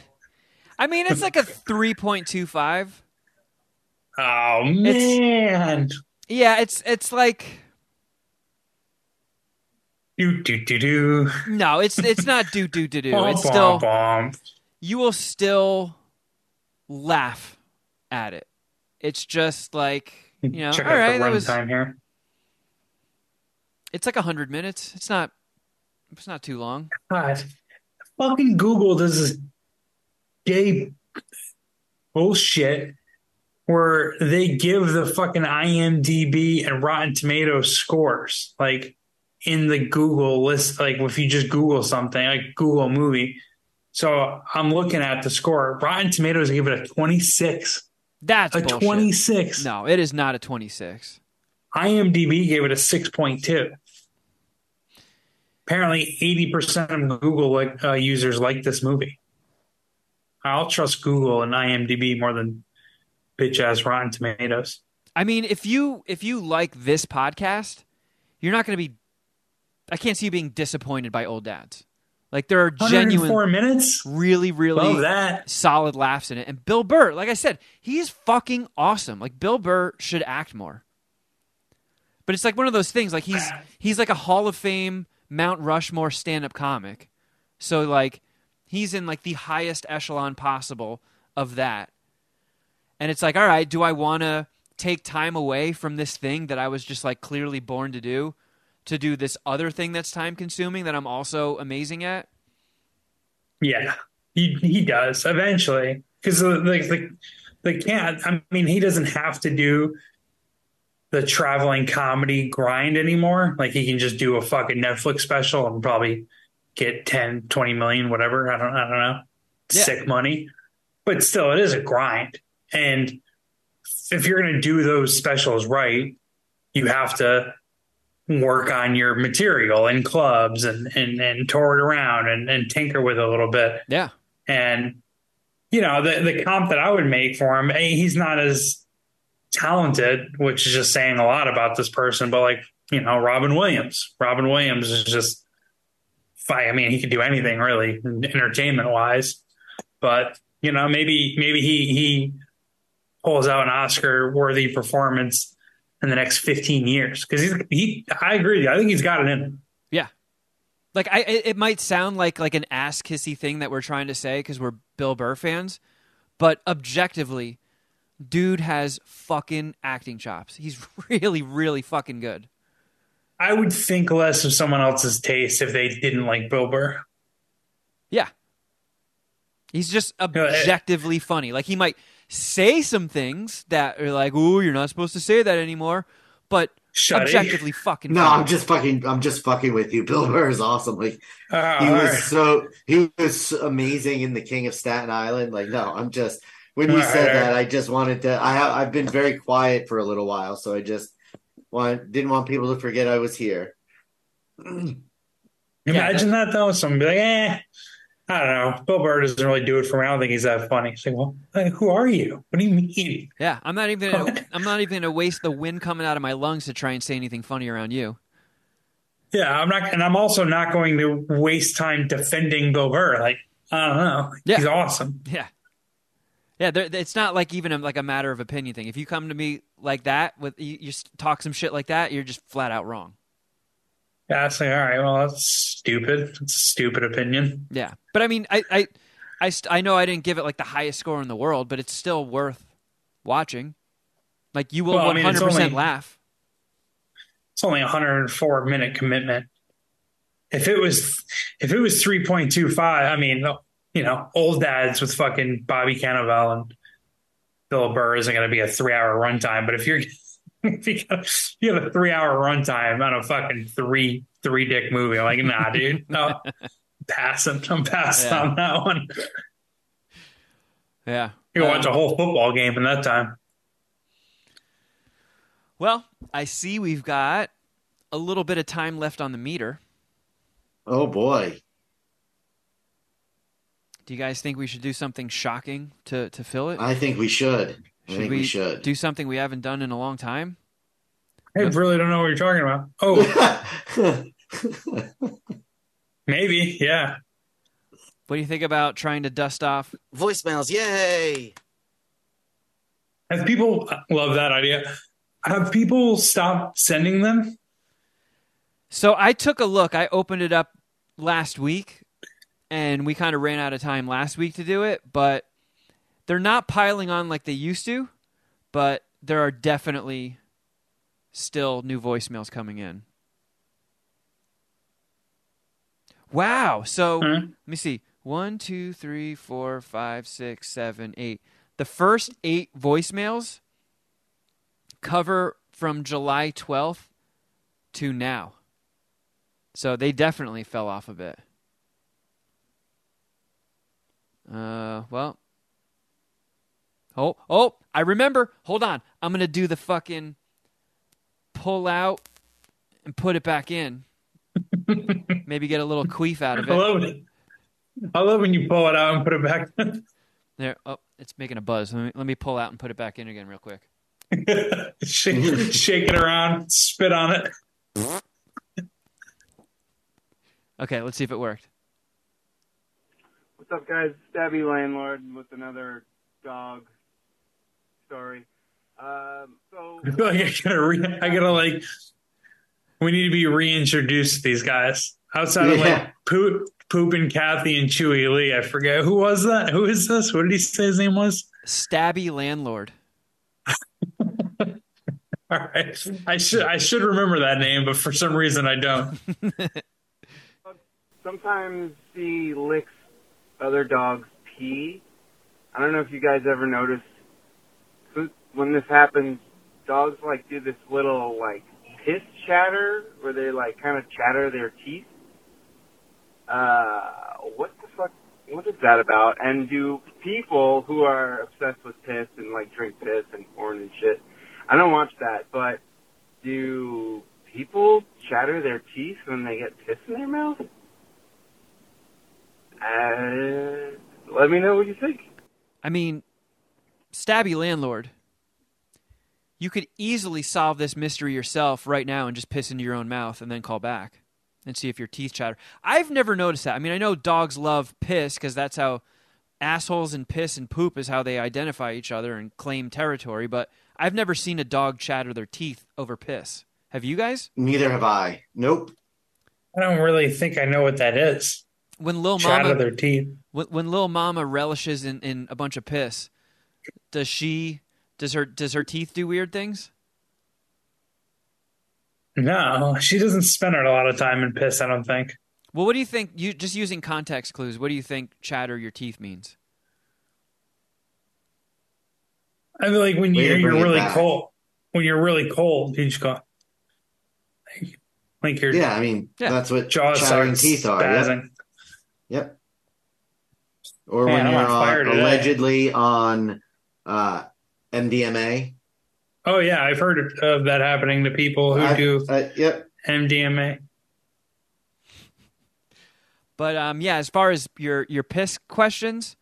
I mean it's like a 3.25. Oh man. Yeah, it's it's like Do do do do. no, it's it's not do do do do. It's still you will still laugh at it. It's just like you know, Check all right, the that was here. it's like a hundred minutes. It's not it's not too long. God, fucking Google does this gay bullshit where they give the fucking IMDb and Rotten Tomatoes scores, like in the Google list. Like if you just Google something, like Google movie. So I'm looking at the score. Rotten Tomatoes give it a 26. That's A bullshit. 26. No, it is not a twenty six. IMDb gave it a 6.2. Apparently, 80% of Google like, uh, users like this movie. I'll trust Google and IMDb more than bitch ass Rotten Tomatoes. I mean, if you if you like this podcast, you're not going to be. I can't see you being disappointed by old dads. Like there are genuine four minutes? really, really solid laughs in it. And Bill Burr, like I said, he's fucking awesome. Like Bill Burr should act more. But it's like one of those things. Like he's he's like a Hall of Fame Mount Rushmore stand up comic. So like he's in like the highest echelon possible of that. And it's like, all right, do I want to take time away from this thing that I was just like clearly born to do to do this other thing that's time consuming that I'm also amazing at? Yeah, he, he does eventually. Because like the, the can't, I mean, he doesn't have to do the traveling comedy grind anymore. Like he can just do a fucking Netflix special and probably get 10, 20 million, whatever. I don't, I don't know. Yeah. Sick money. But still, it is a grind. And if you're going to do those specials right, you have to work on your material in clubs and, and, and tour it around and, and tinker with it a little bit. Yeah. And, you know, the, the comp that I would make for him, he's not as talented, which is just saying a lot about this person, but like, you know, Robin Williams. Robin Williams is just, I mean, he could do anything really, entertainment wise. But, you know, maybe, maybe he, he pulls out an Oscar worthy performance in the next 15 years. Cause he's, he, I agree. I think he's got it in him. Yeah. Like I, it might sound like like an ass kissy thing that we're trying to say because we're Bill Burr fans, but objectively, dude has fucking acting chops. He's really, really fucking good. I would think less of someone else's taste if they didn't like Bill Burr. Yeah. He's just objectively funny. Like he might say some things that are like, "Ooh, you're not supposed to say that anymore," but Shut objectively fucking No, funny. I'm just fucking. I'm just fucking with you. Bill Burr is awesome. Like Uh, he was right. so he was amazing in The King of Staten Island. Like no, I'm just when you All right, said all that, right. I just wanted to. I have I've been very quiet for a little while, so I just want didn't want people to forget I was here. Imagine that though. Someone be like, eh, I don't know. Bill Burr doesn't really do it for me. I don't think he's that funny. It's like, well, who are you? What do you mean? yeah, I'm not even. Gonna, I'm not even gonna waste the wind coming out of my lungs to try and say anything funny around you. Yeah, I'm not, and I'm also not going to waste time defending Bill Burr. Like, I don't know. Yeah. He's awesome. Yeah, yeah. It's not like even a, like a matter of opinion thing. If you come to me like that with you, you talk some shit like that, you're just flat out wrong. Yeah, it's like, all right, well, that's stupid. It's a stupid opinion. Yeah, but I mean, I, I, I, st- I know I didn't give it like the highest score in the world, but it's still worth watching. Like you will Well, I mean, it's hundred percent only- laugh. It's only a 104 minute commitment. If it was, if it was 3.25, I mean, you know, old dads with fucking Bobby Cannavale and Bill Burr isn't going to be a three hour runtime. But if you're, if you got- have a three hour runtime on a fucking three, three dick movie, I'm like, nah, dude, no, passing. I'm passing Yeah. on that one. Yeah. You can watch Um, a whole football game in that time. Well, I see we've got a little bit of time left on the meter. Oh boy. Do you guys think we should do something shocking to, to fill it? I think we should. I should think we, should. do something we haven't done in a long time? I really don't know what you're talking about. Oh, maybe. Yeah. What do you think about trying to dust off? Voicemails, yay! Have people love that idea? Have people stopped sending them? So I took a look. I opened it up last week, and we kind of ran out of time last week to do it. But they're not piling on like they used to. But there are definitely still new voicemails coming in. Wow. So Huh? let me see. One, two, three, four, five, six, seven, eight. The first eight voicemails cover from July 12th to now. So they definitely fell off a bit. Uh, well. Oh, oh, I remember. Hold on. I'm going to do the fucking pull out and put it back in. Maybe get a little queef out of I it. love it. I love when you pull it out and put it back. There. Oh, it's making a buzz. Let me, let me pull out and put it back in again real quick. shake, shake it around, spit on it. Okay, let's see if it worked. What's up, guys? Stabby Landlord with another dog story. Um, so, I feel like I gotta, re- I gotta like, we need to be reintroduced to these guys outside of like poop, poop and Kathy and Chewy Lee. I forget who was that. Who is this? What did he say his name was? Stabby landlord. All right, I should I should remember that name, but for some reason I don't. sometimes he licks other dogs' pee. I don't know if you guys ever noticed so when this happens, dogs like do this little like piss chatter where they like kind of chatter their teeth. Uh, what the fuck? What is that about? And do people who are obsessed with piss and like drink piss and porn and shit? I don't watch that, but do people chatter their teeth when they get piss in their mouth? Uh, let me know what you think. I mean, Stabby landlord. You could easily solve this mystery yourself right now and just piss into your own mouth and then call back and see if your teeth chatter. I've never noticed that. I mean, I know dogs love piss because that's how assholes and piss and poop is how they identify each other and claim territory, but I've never seen a dog chatter their teeth over piss. Have you guys? Neither have I. Nope. I don't really think I know what that is. When Lil Chatter Mama their teeth. when, when Lil Mama relishes in, in a bunch of piss, does she does her does her teeth do weird things? No, she doesn't spend a lot of time in piss. I don't think. Well, what do you think? You just using context clues. What do you think chatter your teeth means? I feel like when you're, you're really back. cold, when you're really cold, you just go like your Yeah, I mean Yeah. that's what jaw chattering starts teeth are. Yep. Yep. Or Man, when I'm you're on on, allegedly on uh, MDMA. Oh yeah, I've heard of that happening to people who I- do uh, yep. MDMA. But um, yeah, as far as your your piss questions,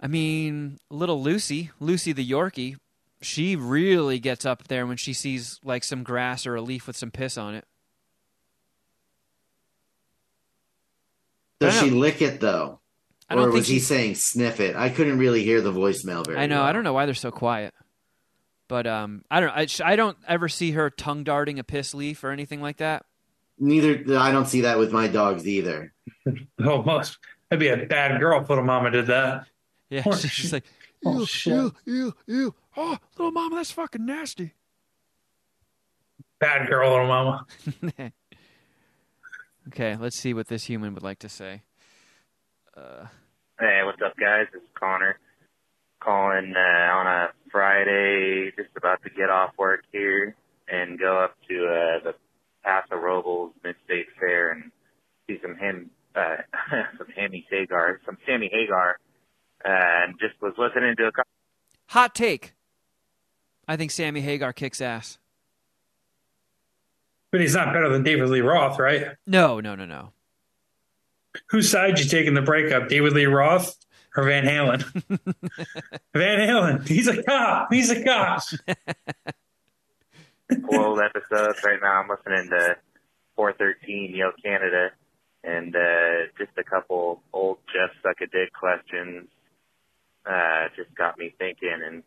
I mean, little Lucy, Lucy the Yorkie, she really gets up there when she sees like some grass or a leaf with some piss on it. Does she lick it though? I don't or think was he he- saying sniff it? I couldn't really hear the voicemail very I know. well. I don't know why they're so quiet. But um, I don't. I, I don't ever see her tongue darting a piss leaf or anything like that. Neither I don't see that with my dogs either. Almost. That'd be a bad girl if little mama did that. Yeah, she's just like, Oh ew, shit. ew, ew, ew. Oh, little mama, that's fucking nasty. Bad girl, little mama. okay, let's see what this human would like to say. Uh, Hey, what's up, guys? This is Connor calling uh, on a Friday, just about to get off work here and go up to uh, the Paso Robles Mid-State Fair and see some him, uh, some Hammy Hagar, some Sammy Hagar and just was listening to a couple. Hot take. I think Sammy Hagar kicks ass. But he's not better than David Lee Roth, right? No, no, no, no. Whose side you take in the breakup, David Lee Roth or Van Halen? Van Halen. He's a cop. He's a cop. old episodes right now. I'm listening to 413 Yo Canada, and uh, just a couple old Jeff suck a dick questions uh, just got me thinking, and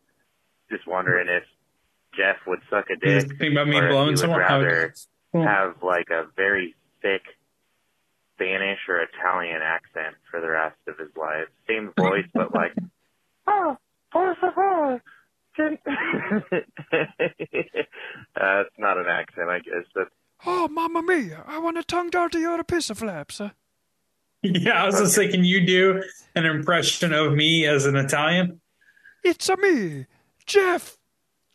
just wondering if Jeff would suck a dick, think about me or if blowing he would someone rather out. have like a very thick Spanish or Italian accent for the rest of his life. Same voice, but like, oh, por favor. can-" uh, it's not an accent, I guess. But Oh, mamma mia! I want a tongue dart or a piss of flaps. Uh. Yeah, I was just say, can you do an impression of me as an Italian? It's a me, Jeff,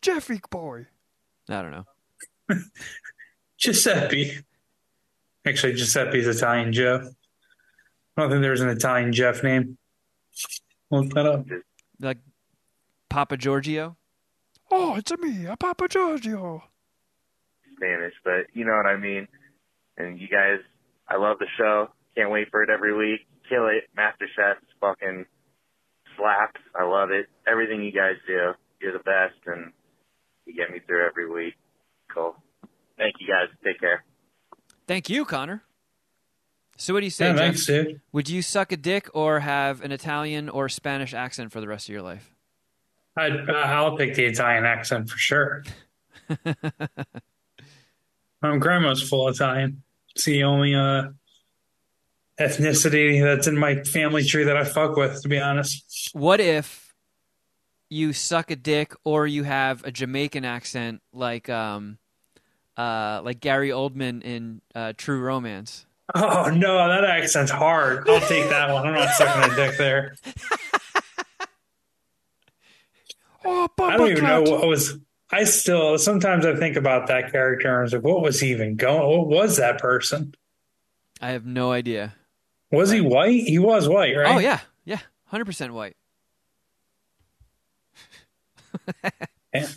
Jeffy boy. I don't know. Giuseppe. Actually, Giuseppe's Italian Jeff. I don't think there's an Italian Jeff name. Look that up. Like Papa Giorgio. Oh, it's a me, a Papa Giorgio. Spanish, but you know what I mean. And you guys, I love the show. Can't wait for it every week. Kill it. Master Chef is fucking slaps. I love it. Everything you guys do, you're the best, and you get me through every week. Cool. Thank you guys. Take care. Thank you, Connor. So what do you say, Yeah, Jeff? thanks, dude. Would you suck a dick or have an Italian or Spanish accent for the rest of your life? I'd, I'll pick the Italian accent for sure. My grandma's full Italian. It's the only uh, ethnicity that's in my family tree that I fuck with, to be honest. What if you suck a dick or you have a Jamaican accent like um uh like Gary Oldman in uh, True Romance? Oh no, that accent's hard. I'll take that one. I'm not sucking a dick there. Oh, I don't even know what was. I still sometimes I think about that character and I was like, what was he even going? What was that person? I have no idea. Was he white? He was white, right? Oh yeah, yeah, hundred percent white. Yeah.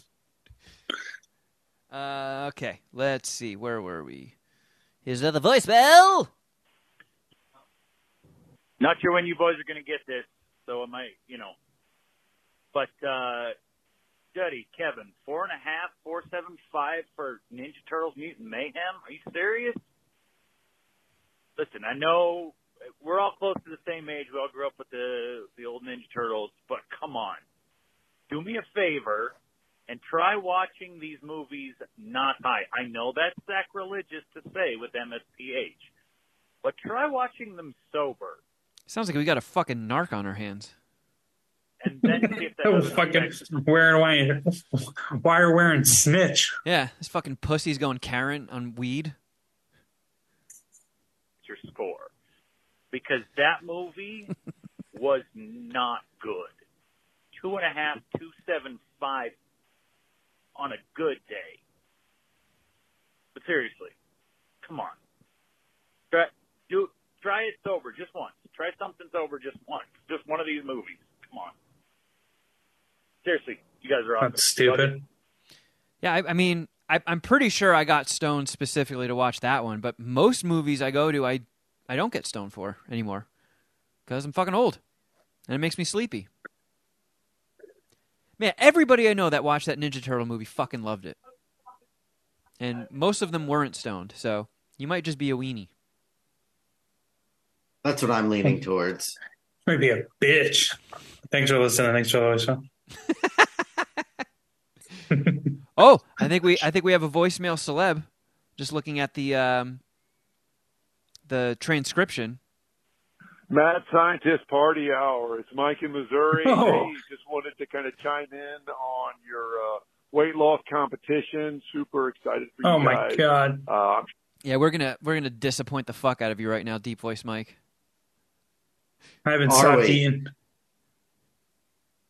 Uh, okay, let's see. Where were we? Here's another voicemail. Not sure when you boys are going to get this, so it might, you know. But, uh, Duddy, Kevin, four and a half, four seven five for Ninja Turtles Mutant Mayhem. Are you serious? Listen, I know we're all close to the same age. We all grew up with the the old Ninja Turtles, but come on, do me a favor and try watching these movies not high. I know that's sacrilegious to say with MSPH, but try watching them sober. Sounds like we got a fucking narc on our hands. and then see if that Oh, fucking wearing why why are wearing snitch? Yeah, this fucking pussy's going Karen on weed. your score because that movie was not good. Two and a half, two seven five on a good day. But seriously, come on, try do try it sober just once. Try something sober just once. Just one of these movies. Come on. Seriously, you guys are awesome. That's stupid. Yeah, I, I mean, I, I'm pretty sure I got stoned specifically to watch that one, but most movies I go to, I I don't get stoned for anymore because I'm fucking old, and it makes me sleepy. Man, everybody I know that watched that Ninja Turtle movie fucking loved it, and most of them weren't stoned. So you might just be a weenie. That's what I'm leaning towards. Maybe a bitch. Thanks for listening. Thanks for listening. Oh, I think we I think we have a voicemail celeb. Just looking at the um, the transcription. Mad Scientist Party Hour. It's Mike in Missouri. Oh. Hey, just wanted to kind of chime in on your uh, weight loss competition. Super excited for you Oh my guys. god. Uh, Yeah, we're gonna we're gonna disappoint the fuck out of you right now, Deep Voice Mike. I haven't Are stopped we? eating.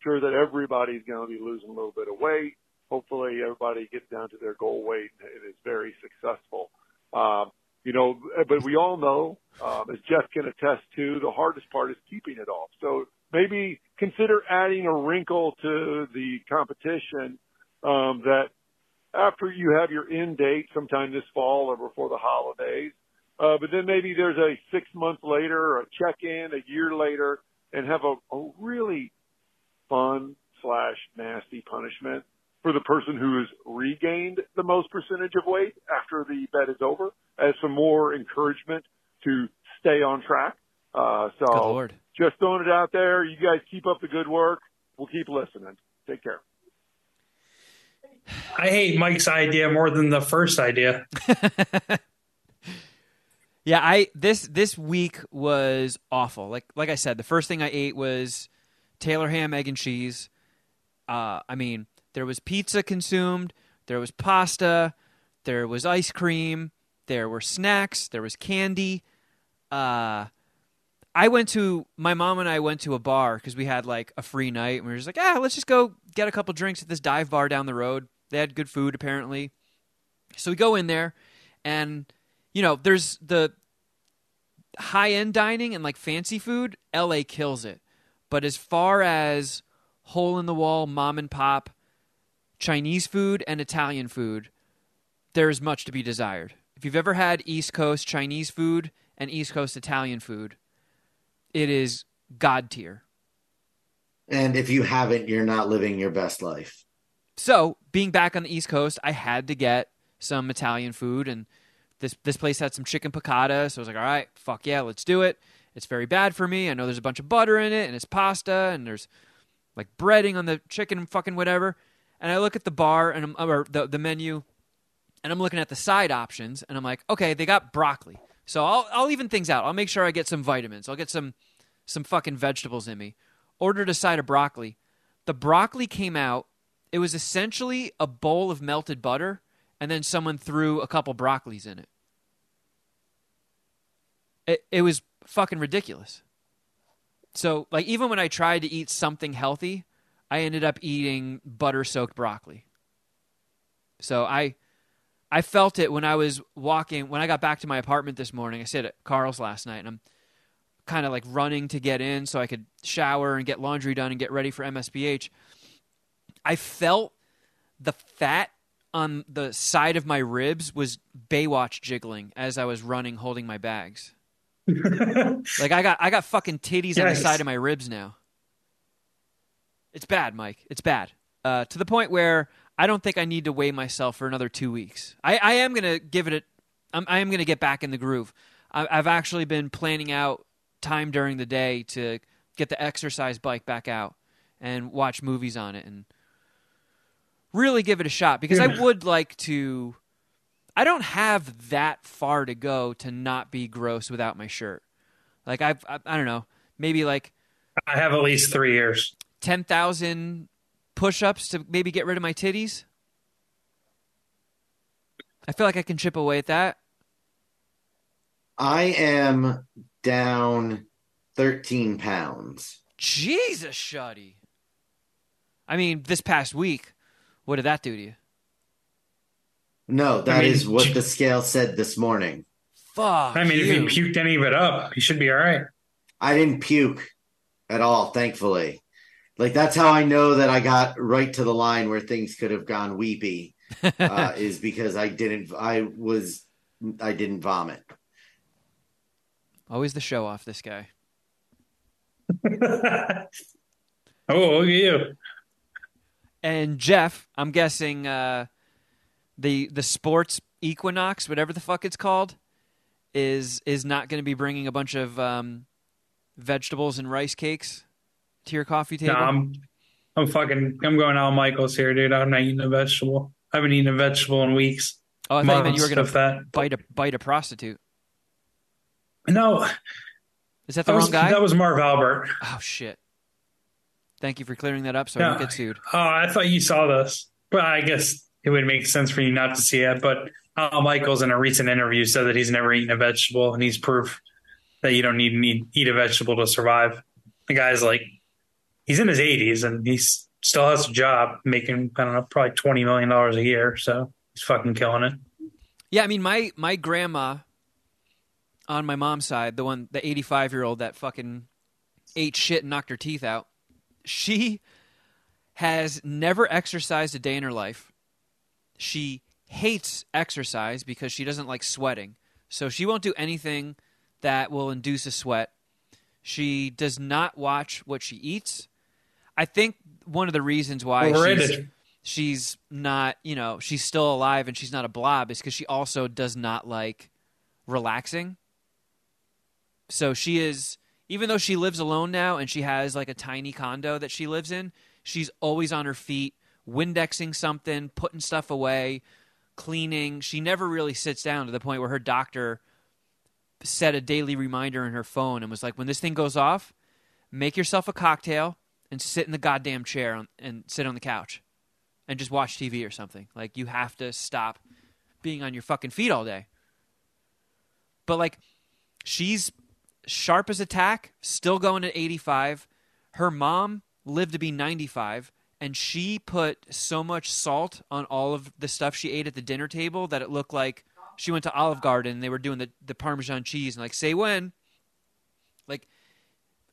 sure that everybody's going to be losing a little bit of weight. Hopefully, everybody gets down to their goal weight and it is very successful. Um, you know, but we all know, um, as Jeff can attest to, the hardest part is keeping it off. So maybe consider adding a wrinkle to the competition um, that after you have your end date sometime this fall or before the holidays, uh, but then maybe there's a six months later a check in a year later and have a, a really fun slash nasty punishment for the person who has regained the most percentage of weight after the bet is over as some more encouragement to stay on track. Uh, so lord. just throwing it out there. You guys keep up the good work. We'll keep listening. Take care. I hate Mike's idea more than the first idea. Yeah, I this this week was awful. Like like I said, the first thing I ate was Taylor ham, egg and cheese. Uh, I mean, there was pizza consumed, there was pasta, there was ice cream, there were snacks, there was candy. Uh, I went to my mom and I went to a bar because we had like a free night, and we were just like, ah, let's just go get a couple drinks at this dive bar down the road. They had good food apparently, so we go in there, and you know, there's the high end dining and like fancy food, LA kills it. But as far as hole in the wall, mom and pop, Chinese food and Italian food, there's much to be desired. If you've ever had East Coast Chinese food and East Coast Italian food, it is god tier. And if you haven't, you're not living your best life. So, being back on the East Coast, I had to get some Italian food, and this this place had some chicken piccata. So I was like, all right, fuck yeah, let's do it. It's very bad for me. I know there's a bunch of butter in it, and it's pasta, and there's like breading on the chicken, and fucking whatever. And I look at the bar and I'm or the the menu, and I'm looking at the side options, and I'm like, okay, they got broccoli. So I'll I'll even things out. I'll make sure I get some vitamins. I'll get some some fucking vegetables in me. Ordered a side of broccoli. The broccoli came out. It was essentially a bowl of melted butter, and then someone threw a couple broccolis in it. It it was fucking ridiculous. So like even when I tried to eat something healthy, I ended up eating butter soaked broccoli. So I I felt it when I was walking when I got back to my apartment this morning. I stayed at Carl's last night and I'm kind of like running to get in so I could shower and get laundry done and get ready for MSPH. I felt the fat on the side of my ribs was Baywatch jiggling as I was running holding my bags. like I got I got fucking titties on the side of my ribs now. It's bad, Mike. It's bad. Uh, to the point where I don't think I need to weigh myself for another two weeks. I, I am gonna give it a. I'm, I am gonna get back in the groove. I, I've actually been planning out time during the day to get the exercise bike back out and watch movies on it and really give it a shot because I would like to. I don't have that far to go to not be gross without my shirt. Like I've, I, I don't know, maybe like I have at least three years. Ten thousand push-ups to maybe get rid of my titties. I feel like I can chip away at that. I am down 13 pounds. Jesus, Shuddy. I mean, this past week, what did that do to you? No, that is mean, what the scale said this morning. Fuck I mean, if you. you puked any of it up, you should be all right. I didn't puke at all, thankfully. Like that's how I know that I got right to the line where things could have gone weepy. Uh, is because I didn't. I was. I didn't vomit. Always the show off, this guy. oh, look at you. And Jeff, I'm guessing uh, the the sports equinox, whatever the fuck it's called, is is not going to be bringing a bunch of um, vegetables and rice cakes to your coffee No, table. I'm, I'm fucking, I'm going Al Michaels here, dude. I'm not eating a vegetable. I haven't eaten a vegetable in weeks. oh, I thought you were going to that. bite a bite a prostitute. No, Is that the that was, wrong guy? that was Marv Albert. Oh shit! Thank you for clearing that up, so I don't get sued. Oh, I thought you saw this. But I guess it would make sense for you not to see it. But Al Michaels in a recent interview said that he's never eaten a vegetable and he's proof that you don't need to eat a vegetable to survive. The guy's like, he's in his 80s and he still has a job making, I don't know, probably $20 million a year. So he's fucking killing it. Yeah, I mean my my grandma on my mom's side, the one the 85 year old that fucking ate shit and knocked her teeth out. she has never exercised a day in her life. She hates exercise because she doesn't like sweating. So she won't do anything that will induce a sweat. She does not watch what she eats. I think one of the reasons why she's, she's not, you know, she's still alive and she's not a blob is because she also does not like relaxing. So she is, even though she lives alone now and she has like a tiny condo that she lives in, she's always on her feet, Windexing something, putting stuff away, cleaning. She never really sits down to the point where her doctor set a daily reminder in her phone and was like, when this thing goes off, make yourself a cocktail and sit in the goddamn chair on, and sit on the couch and just watch TV or something. Like, you have to stop being on your fucking feet all day. But, like, she's sharp as a tack, still going at 85. Her mom lived to be 95, and she put so much salt on all of the stuff she ate at the dinner table that it looked like she went to Olive Garden and they were doing the, the Parmesan cheese and like say when.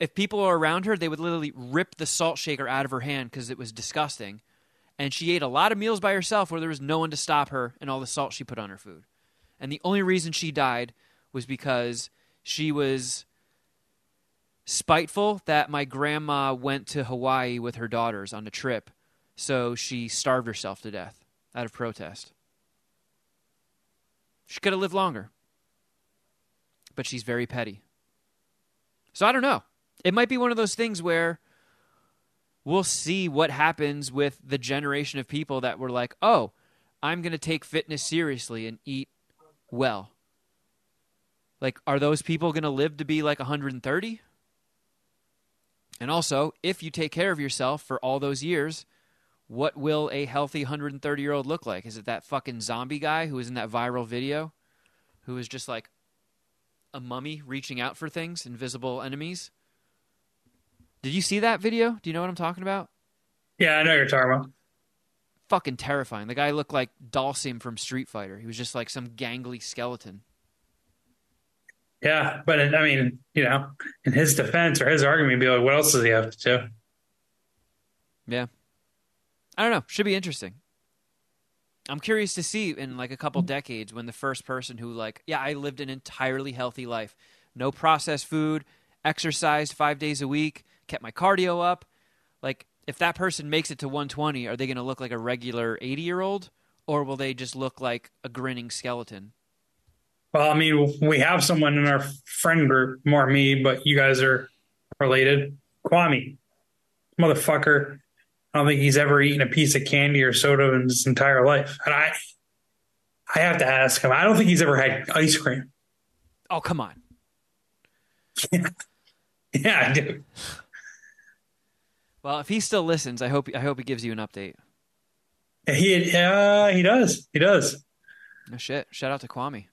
If people are around her, they would literally rip the salt shaker out of her hand because it was disgusting. And she ate a lot of meals by herself where there was no one to stop her and all the salt she put on her food. And the only reason she died was because she was spiteful that my grandma went to Hawaii with her daughters on a trip. So she starved herself to death out of protest. She could have lived longer. But she's very petty. So I don't know. It might be one of those things where we'll see what happens with the generation of people that were like, oh, I'm going to take fitness seriously and eat well. Like, are those people going to live to be like 130? And also, if you take care of yourself for all those years, what will a healthy 130 year old look like? Is it that fucking zombie guy who was in that viral video who was just like a mummy reaching out for things, invisible enemies? Did you see that video? Do you know what I'm talking about? Yeah, I know what you're talking about. Fucking terrifying. The guy looked like Dhalsim from Street Fighter. He was just like some gangly skeleton. Yeah, but it, I mean, you know, in his defense or his argument, be like, what else does he have to do? Yeah. I don't know. Should be interesting. I'm curious to see in like a couple mm-hmm. decades when the first person who like, yeah, I lived an entirely healthy life. No processed food, exercised 5 days a week, kept my cardio up. Like if that person makes it to 120, are they going to look like a regular 80-year-old or will they just look like a grinning skeleton? Well, I mean, we have someone in our friend group, more me, but you guys are related. Kwame, motherfucker. I don't think he's ever eaten a piece of candy or soda in his entire life. And I, I have to ask him. I don't think he's ever had ice cream. Oh, come on. Yeah, I do. Well, if he still listens, I hope I hope he gives you an update. He, uh, he does. He does. No shit. Shout out to Kwame.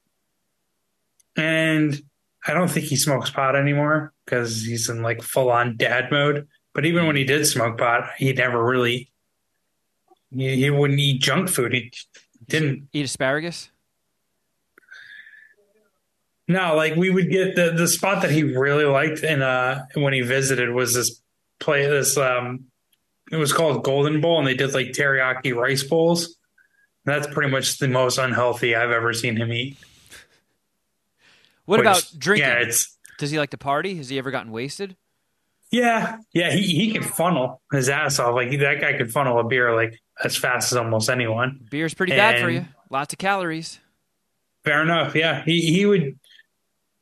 And I don't think he smokes pot anymore because he's in like full on dad mode. But even when he did smoke pot, he never really, he, he wouldn't eat junk food. He didn't. Eat asparagus? No, like we would get the the spot that he really liked and uh when he visited was this play this um it was called Golden Bowl and they did like teriyaki rice bowls. That's pretty much the most unhealthy I've ever seen him eat. What Which- about drinking? Yeah, it's Does he like to party? Has he ever gotten wasted? yeah, yeah. He he can funnel his ass off. Like that guy could funnel a beer like as fast as almost anyone. Beer's pretty bad for you. Lots of calories. Fair enough. Yeah, he he would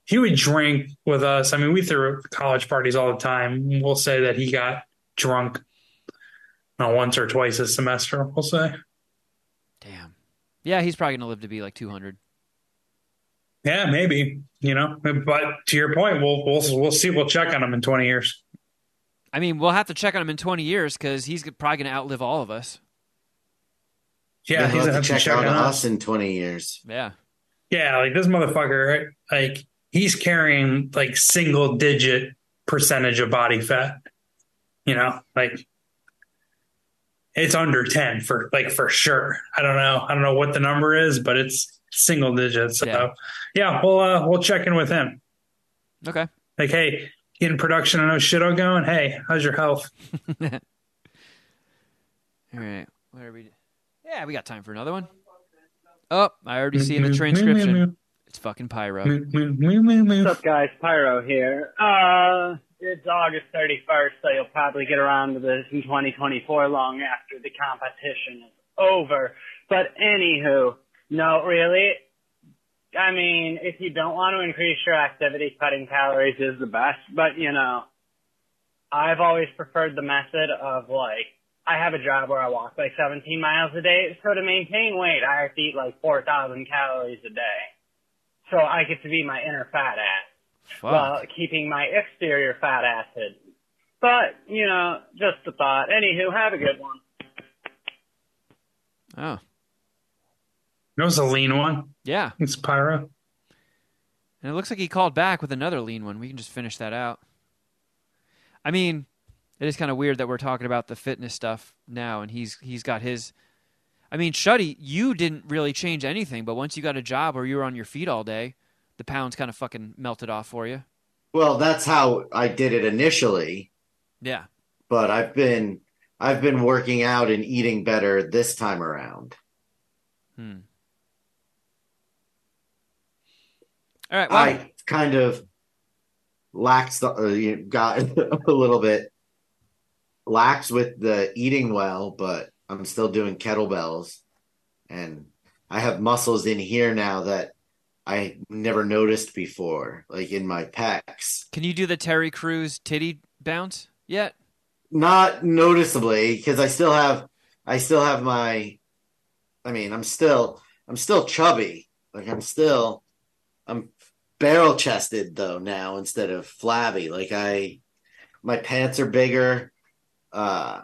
he would drink with us. I mean, we threw college parties all the time. We'll say that he got drunk once or twice a semester. We'll say. Damn. Yeah, he's probably gonna live to be like 200. Yeah, maybe. You know, but to your point, we'll we'll we'll see. We'll check on him in twenty years. I mean, we'll have to check on him in 20 years because he's probably gonna outlive all of us. Yeah, You'll he's gonna to have to check check out on us us. in 20 years. Yeah. Yeah, like this motherfucker, like he's carrying like single digit percentage of body fat. You know, like it's under 10 for like for sure. I don't know. I don't know what the number is, but it's single digits. So Yeah. yeah, we'll uh we'll check in with him. Okay. Like, hey, getting production on those shit all going. Hey, how's your health? All right. What are we? Yeah, we got time for another one. Oh, I already see in the transcription. It's fucking pyro. What's up, guys? Pyro here. Uh, it's August 31st, so you'll probably get around to this in 2024 long after the competition is over. But anywho, no, really. I mean, if you don't want to increase your activity, cutting calories is the best. But, you know, I've always preferred the method of like, I have a job where I walk like 17 miles a day. So to maintain weight, I have to eat like 4,000 calories a day. So I get to be my inner fat ass Fuck. while keeping my exterior fat ass hidden. But, you know, just a thought. Anywho, have a good one. Oh, That was a lean one. yeah. It's Pyro. And it looks like he called back with another lean one. We can just finish that out. I mean, it is kind of weird that we're talking about the fitness stuff now, and he's he's got his. I mean, Shuddy, you didn't really change anything, but once you got a job where you were on your feet all day, the pounds kind of fucking melted off for you. Well, that's how I did it initially, Yeah. but I've been I've been working out and eating better this time around. Hmm. All right. Well, I kind of lax the, uh, you got a little bit lax with the eating well, but I'm still doing kettlebells and I have muscles in here now that I never noticed before, like in my pecs. can you do the Terry Crews titty bounce yet? Not noticeably because I still have I still have my I mean, I'm still I'm still chubby. Like I'm still I'm barrel chested though now instead of flabby. Like I my pants are bigger. Uh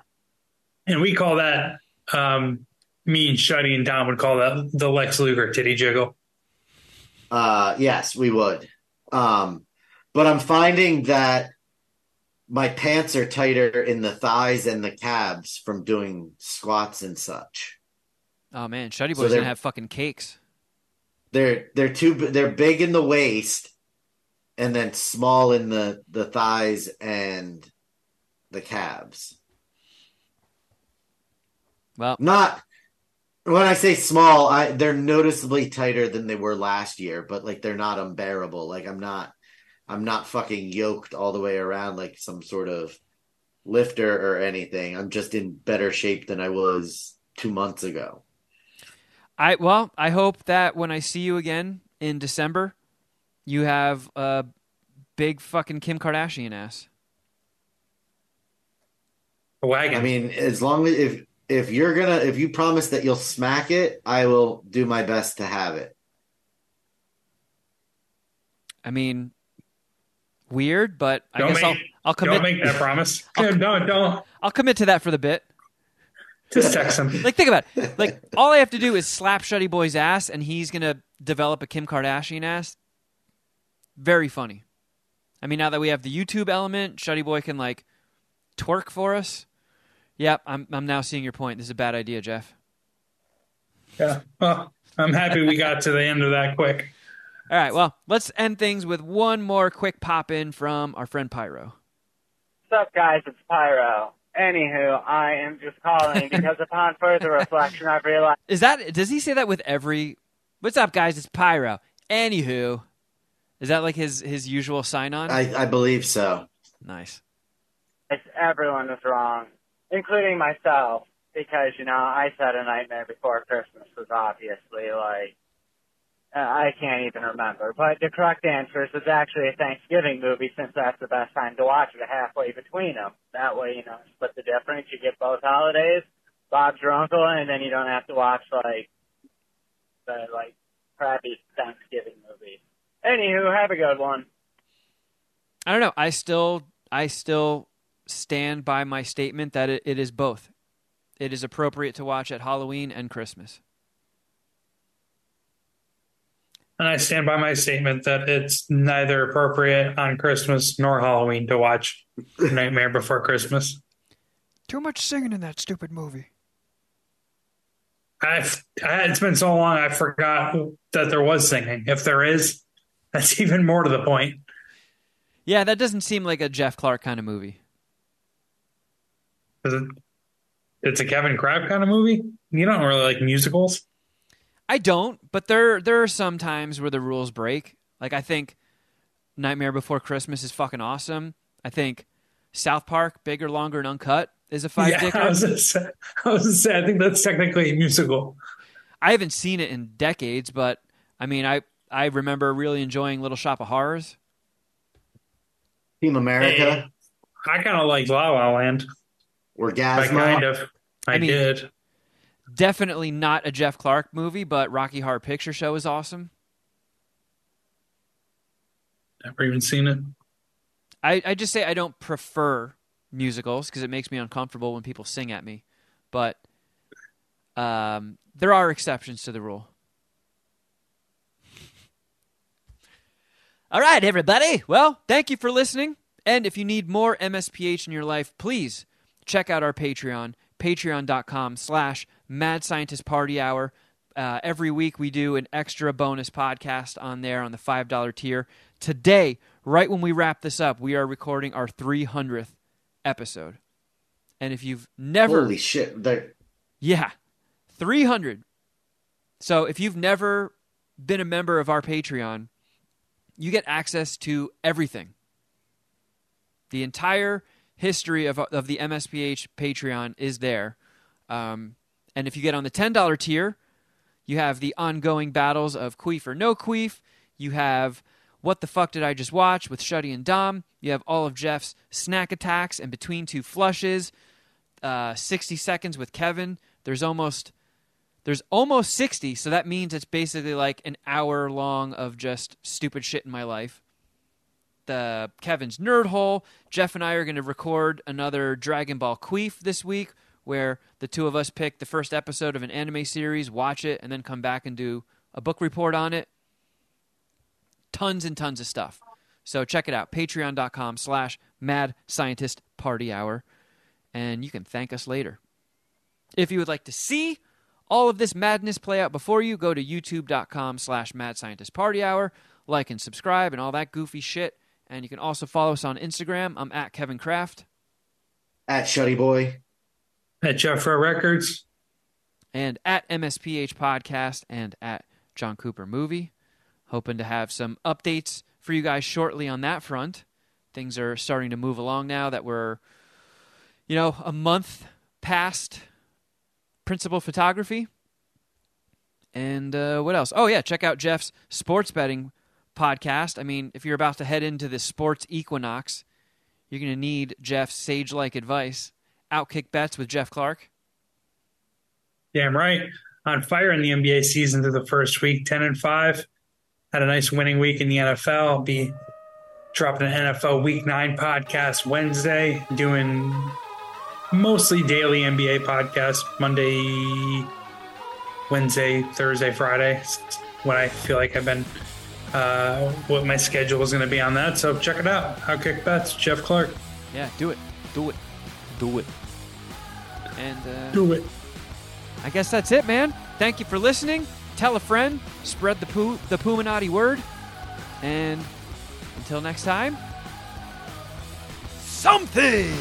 And we call that, um, me and Shuddy and Dom would call that the Lex Luger titty jiggle. Uh, yes, we would. Um, but I'm finding that my pants are tighter in the thighs and the calves from doing squats and such. Oh man, Shuddy So Boy's they're- gonna have fucking cakes. They're they're too they're big in the waist and then small in the the thighs and the calves. Well, Not when I say small, I they're noticeably tighter than they were last year, but like they're not unbearable. Like I'm not I'm not fucking yoked all the way around like some sort of lifter or anything. I'm just in better shape than I was 2 months ago. I well, I hope that when I see you again in December, you have a big fucking Kim Kardashian ass. A wagon. I mean, as long as if if you're going to if you promise that you'll smack it, I will do my best to have it. I mean, weird, but I Don't guess make- I'll I'll commit. don't make that promise. don't, don't. I'll commit to that for the bit. Just text him. Like, think about it. Like, all I have to do is slap Shuddy Boy's ass, and he's gonna develop a Kim Kardashian ass. Very funny. I mean, now that we have the YouTube element, Shuddy Boy can like twerk for us. Yep, I'm I'm now seeing your point. This is a bad idea, Jeff. Yeah. Well, I'm happy we got to the end of that quick. All right, well, let's end things with one more quick pop in from our friend Pyro. What's up, guys? It's Pyro. Anywho, I am just calling because upon further reflection, I've realized. Is that does he say that with every What's up guys? It's Pyro. Anywho, is that like his his usual sign on? I I believe so. Nice. everyone is wrong, including myself, because you know I said a Nightmare Before Christmas was obviously like uh, I can't even remember. But the correct answer is it's actually a Thanksgiving movie since that's the best time to watch it halfway between them. That way, you know, split the difference. You get both holidays. Bob's your uncle, and then you don't have to watch like the like crappy Thanksgiving movie. Anywho, have a good one. I don't know. I still I still stand by my statement that it, it is both. It is appropriate to watch at Halloween and Christmas. And I stand by my statement that it's neither appropriate on Christmas nor Halloween to watch Nightmare Before Christmas. Too much singing in that stupid movie. I've, I, it's been so long, I forgot that there was singing. If there is, that's even more to the point. Yeah, that doesn't seem like a Jeff Clark kind of movie. Is it? It's a Kevin Crab kind of movie. You don't really like musicals. I don't, but there there are some times where the rules break. Like I think Nightmare Before Christmas is fucking awesome. I think South Park, bigger, longer, and uncut is a five yeah. I was, gonna say, I was gonna say, I think that's technically a musical. I haven't seen it in decades, but I mean, I I remember really enjoying Little Shop of Horrors. Team America, Hey, I kind of like La La Land. I Orgasmo. kind of. I, I mean- did. Definitely not a Jeff Clark movie, but Rocky Horror Picture Show is awesome. Never even seen it. I, I just say I don't prefer musicals because it makes me uncomfortable when people sing at me. But um, there are exceptions to the rule. All right, everybody. Well, thank you for listening. And if you need more MSPH in your life, please check out our Patreon, patreon.com slash mad scientist party hour. Uh, every week we do an extra bonus podcast on there on the $5 tier. Today, right when we wrap this up, we are recording our 300th episode. And if you've never Holy shit! They're- yeah, 300. So if you've never been a member of our Patreon, you get access to everything. The entire history of, of the MSPH Patreon is there. Um, and if you get on the $10 tier, you have the ongoing battles of Queef or No Queef. You have What the Fuck Did I Just Watch with Shuddy and Dom. You have all of Jeff's snack attacks and between two flushes. Uh, 60 seconds with Kevin. There's almost there's almost 60, so that means it's basically like an hour long of just stupid shit in my life. The Kevin's Nerd Hole. Jeff and I are going to record another Dragon Ball Queef this week where the two of us pick the first episode of an anime series, watch it, and then come back and do a book report on it. Tons and tons of stuff. So check it out. Patreon.com slash Mad Scientist Party Hour. And you can thank us later. If you would like to see all of this madness play out before you, go to youtube.com slash mad scientist party hour. Like and subscribe and all that goofy shit. And you can also follow us on Instagram. I'm at Kevin Kraft. at Shuddy Boy. At Jeffro Records. and at MSPH Podcast and at John Cooper Movie. Hoping to have some updates for you guys shortly on that front. Things are starting to move along now that we're, you know, a month past principal photography. And uh, what else? Oh, yeah, check out Jeff's sports betting podcast. I mean, if you're about to head into the sports equinox, you're going to need Jeff's sage like advice. Outkick bets with Jeff Clark. Damn right. On fire in the NBA season through the first week, 10 and 5. Had a nice winning week in the NFL. I'll be dropping an NFL Week 9 podcast Wednesday, doing mostly daily NBA podcast Monday, Wednesday, Thursday, Friday. When I feel like I've been, uh, what my schedule is going to be on that. So check it out. Outkick Bets, Jeff Clark. Yeah, do it. Do it. Do it. And uh, Do it. I guess that's it, man. Thank you for listening. Tell a friend. Spread the poo the Puminati word. And until next time, something.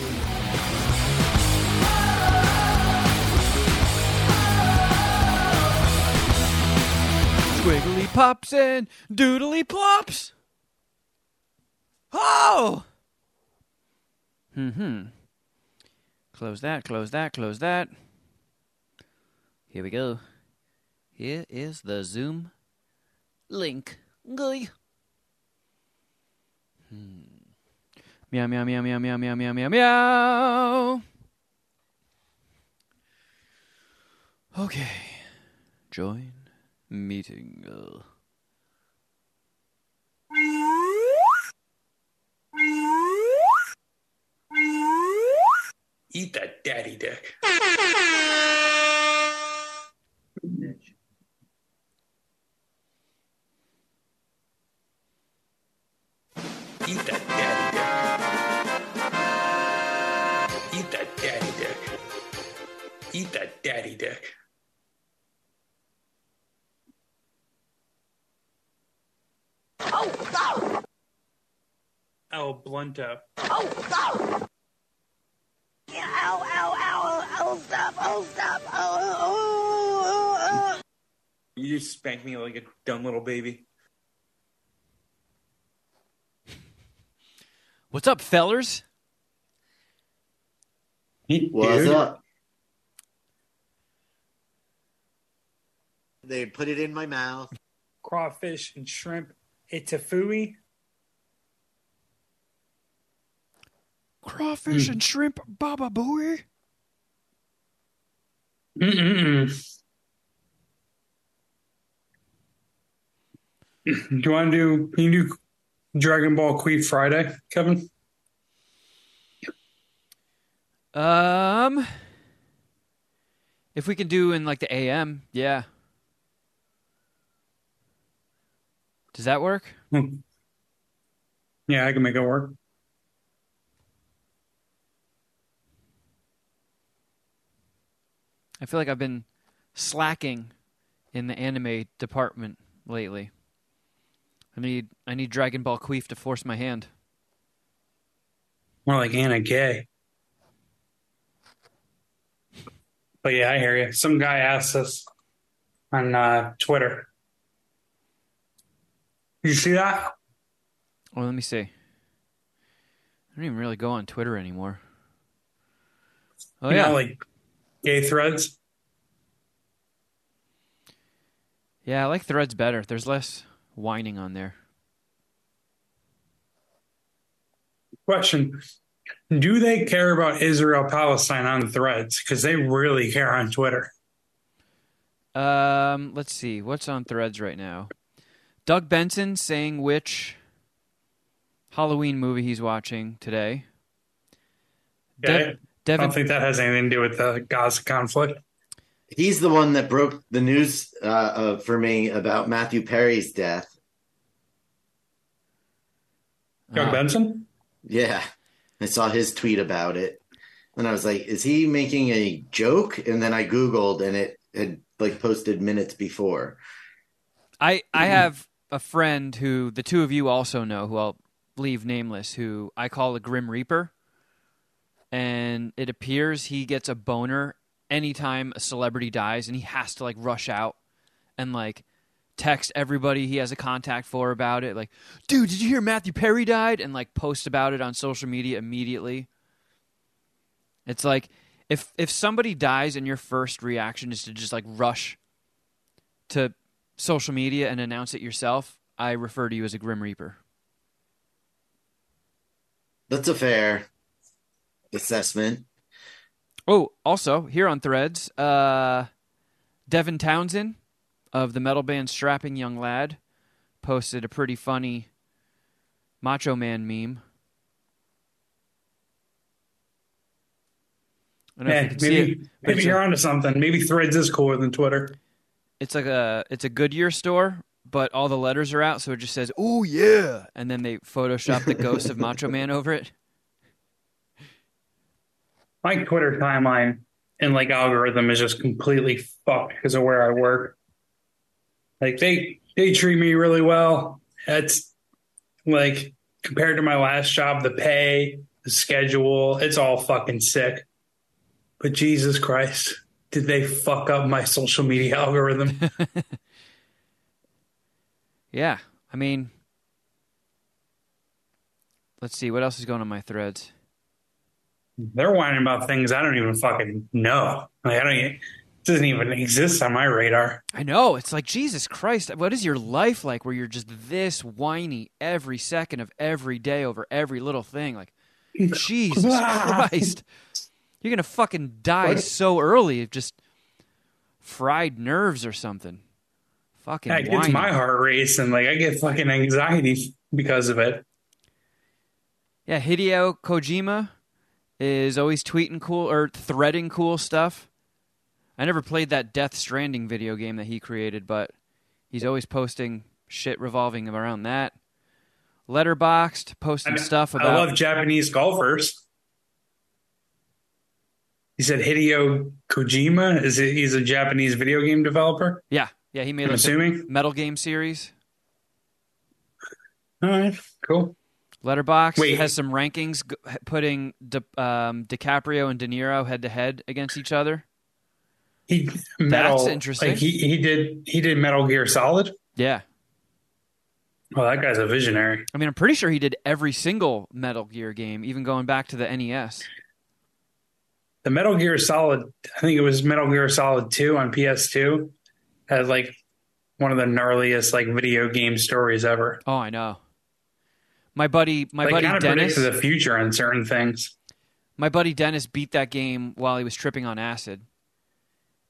Pops and doodly plops. Oh! Hmm. Close that, close that, close that. Here we go. Here is the Zoom link. Goy. Hmm. Meow, meow, meow, meow, meow, meow, meow, meow, meow. Okay. Join meeting. Uh. Eat that daddy dick. Eat that daddy dick. Eat that daddy dick. Eat that daddy dick. El Blunto. Oh, stop! Yeah, ow, ow, ow, oh, stop, oh, stop, oh, oh, oh, oh. You just spank me like a dumb little baby. What's up, fellers? What's up? They put it in my mouth. Crawfish and shrimp. Itafui. Crawfish and shrimp, baba booey. Mm-mm-mm. Do you want to do? Can you do Dragon Ball Queef Friday, Kevin? Um, if we can do in like the AM, yeah. Does that work? Yeah, I can make it work. I feel like I've been slacking in the anime department lately. I need I need Dragon Ball Queef to force my hand. More like Anna Gay. But yeah, I hear you. Some guy asked us on uh, Twitter. You see that? Oh, let me see. I don't even really go on Twitter anymore. Oh You yeah, know, like gay threads. yeah. I like Threads better. There's less whining on there. Question: Do they care about Israel Palestine on Threads? Because they really care on Twitter. Um, let's see what's on Threads right now. Doug Benson saying which Halloween movie he's watching today. Okay. De- I Devin, don't think that has anything to do with the Gaza conflict. He's the one that broke the news uh, uh, for me about Matthew Perry's death. Doug Ah. Benson. Yeah, I saw his tweet about it, and I was like, "Is he making a joke?" And then I googled, and it had like posted minutes before. I I have a friend who the two of you also know, who I'll leave nameless, who I call a Grim Reaper, and it appears he gets a boner anytime a celebrity dies, and he has to like rush out and like text everybody he has a contact for about it, like, dude, did you hear Matthew Perry died? And like post about it on social media immediately. It's like if if somebody dies and your first reaction is to just like rush to social media and announce it yourself, I refer to you as a Grim Reaper. That's a fair assessment. Oh, also here on Threads, uh, Devin Townsend of the metal band Strapping Young Lad posted a pretty funny Macho Man meme. I don't know if Yeah, you can see maybe it, maybe you're a- onto something. Maybe Threads is cooler than Twitter. It's like a it's a Goodyear store, but all the letters are out, so it just says "Oh yeah," and then they Photoshop the ghost of Macho Man over it. My Twitter timeline and like algorithm is just completely fucked because of where I work. Like they they treat me really well. That's like compared to my last job, the pay, the schedule, it's all fucking sick. But Jesus Christ, did they fuck up my social media algorithm? Yeah, I mean, let's see what else is going on my threads. They're whining about things I don't even fucking know. Like I don't. Even, it doesn't even exist on my radar. I know it's like Jesus Christ. What is your life like where you're just this whiny every second of every day over every little thing? Like Jesus Christ, you're gonna fucking die so early of just fried nerves or something. Fucking That gets my heart racing. Like I get fucking anxiety because of it. Yeah, Hideo Kojima is always tweeting cool or threading cool stuff. I never played that Death Stranding video game that he created, but he's always posting shit revolving around that. Letterboxd, posting I, stuff about. I love Japanese golfers. He said Hideo Kojima is it, he's a Japanese video game developer. Yeah, yeah, he made I'm like assuming. a metal game series. All right, cool. Letterboxd Wait. has some rankings putting Di, um, DiCaprio and De Niro head to head against each other. He metal, That's interesting. Like he he did he did Metal Gear Solid. Yeah. Well, that guy's a visionary. I mean, I'm pretty sure he did every single Metal Gear game, even going back to the NES. The Metal Gear Solid, I think it was Metal Gear Solid Two on PS2, had like one of the gnarliest like video game stories ever. Oh, I know. My buddy, my like buddy Dennis, the future on certain things. my buddy Dennis beat that game while he was tripping on acid.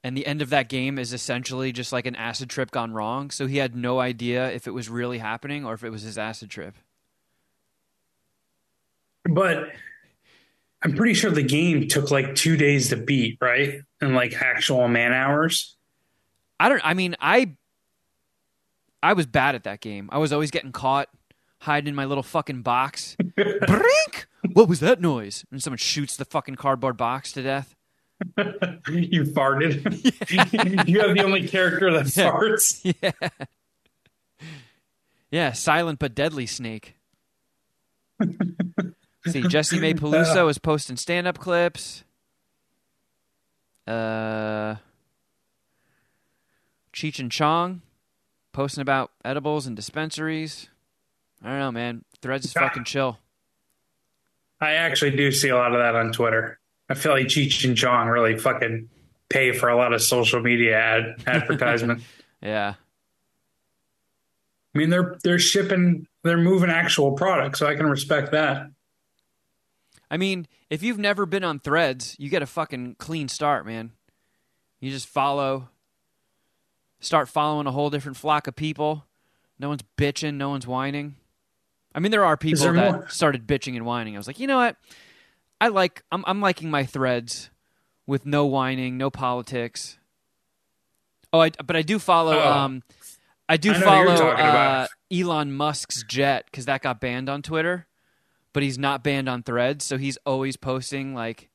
And the end of that game is essentially just like an acid trip gone wrong. So he had no idea if it was really happening or if it was his acid trip. But I'm pretty sure the game took like two days to beat, right? And like actual man hours. I don't. I mean, I I was bad at that game. I was always getting caught hiding in my little fucking box. Brink! What was that noise? And someone shoots the fucking cardboard box to death. you farted. you have the only character that farts. Yeah. Yeah, silent but deadly snake. See, Jessimae Peluso is posting stand-up clips. Uh, Cheech and Chong posting about edibles and dispensaries. I don't know, man. Threads is fucking chill. I actually do see a lot of that on Twitter. I feel like Cheech and Chong really fucking pay for a lot of social media ad advertisement. Yeah. I mean, they're they're shipping, they're moving actual products, so I can respect that. I mean, if you've never been on Threads, you get a fucking clean start, man. You just follow, start following a whole different flock of people. No one's bitching, no one's whining. I mean, there are people there that more? started bitching and whining. I was like, you know what? I like, I'm, I'm liking my Threads with no whining, no politics. Oh, I, but I do follow. Oh. Um, I do I know who you're follow uh, about. Elon Musk's jet because that got banned on Twitter, but he's not banned on Threads, so he's always posting like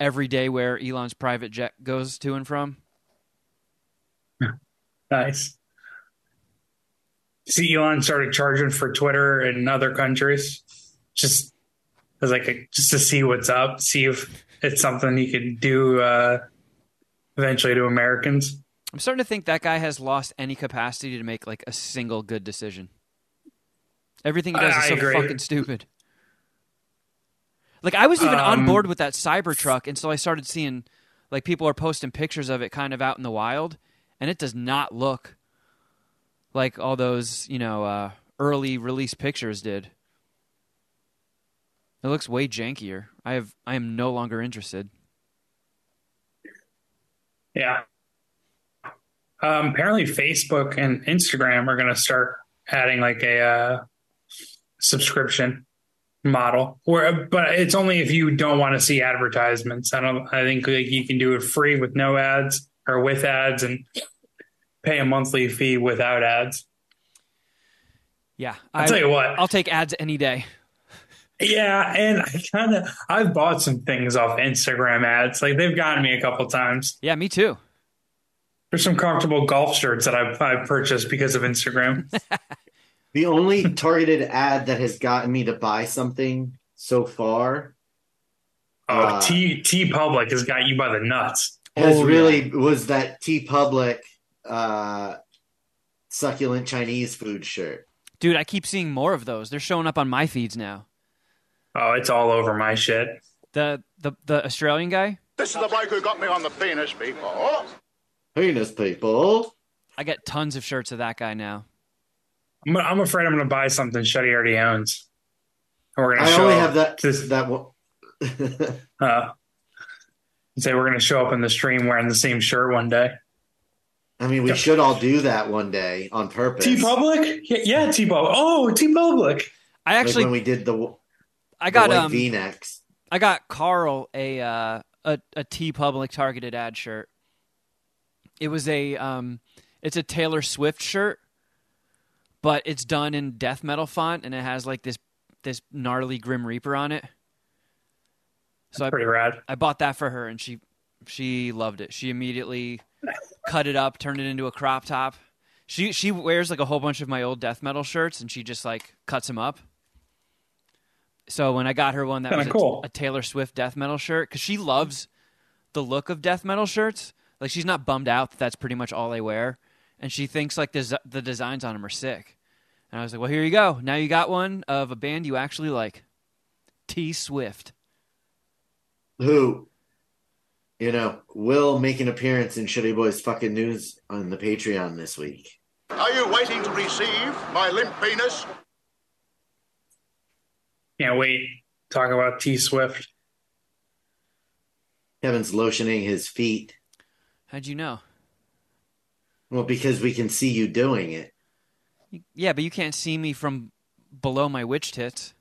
every day where Elon's private jet goes to and from. Nice. See, Elon started charging for Twitter in other countries, just as like a, just to see what's up, see if it's something he could do uh, eventually to Americans. I'm starting to think that guy has lost any capacity to make like a single good decision. Everything he does I is so fucking stupid. Like I was even on Um, board with that Cybertruck until I started seeing like people are posting pictures of it kind of out in the wild, and it does not look like all those you know uh, early release pictures did. It looks way jankier. I have I am no longer interested. Yeah. Um, apparently, Facebook and Instagram are going to start adding like a uh, subscription model, where but it's only if you don't want to see advertisements. I don't. I think like, you can do it free with no ads or with ads, and pay a monthly fee without ads. Yeah, I'll I- tell you what. I'll take ads any day. Yeah, and I kind of I've bought some things off Instagram ads. Like they've gotten me a couple times. Yeah, me too. There's some comfortable golf shirts that I've, I've purchased because of Instagram. The only targeted ad that has gotten me to buy something so far Oh, Uh, T TeePublic has got you by the nuts. has Oh, really was that TeePublic uh, succulent Chinese food shirt. Dude, I keep seeing more of those. They're showing up on my feeds now. Oh, it's all over my shit. The the the Australian guy, This is the bloke who got me on the penis before. Penis people. I get tons of shirts of that guy now. I'm, I'm afraid I'm going to buy something Shuddy already owns. And we're going to I show only up have that to that one. uh, say we're going to show up in the stream wearing the same shirt one day. I mean, we should all do that one day on purpose. TeePublic? Yeah, yeah TeePublic. Oh, TeePublic. I Like actually when we did the I got the white um V-necks. I got Carl a uh, a a TeePublic targeted ad shirt. It was a um it's a Taylor Swift shirt, but it's done in death metal font and it has like this this gnarly Grim Reaper on it. So I, Pretty rad. I bought that for her and she she loved it. She immediately cut it up, turned it into a crop top. She she wears like a whole bunch of my old death metal shirts and she just like cuts them up. So when I got her one that Kinda was a, cool. a Taylor Swift death metal shirt, because she loves the look of death metal shirts. Like she's not bummed out that that's pretty much all they wear, and she thinks like the the designs on them are sick. And I was like, well, here you go. Now you got one of a band you actually like, T Swift. Who, you know, will make an appearance in Shitty Boys fucking news on the Patreon this week. Are you waiting to receive my limp penis? Can't wait. Talk about T Swift. Kevin's lotioning his feet. How'd you know? Well, because we can see you doing it. Yeah, but you can't see me from below my witch tits.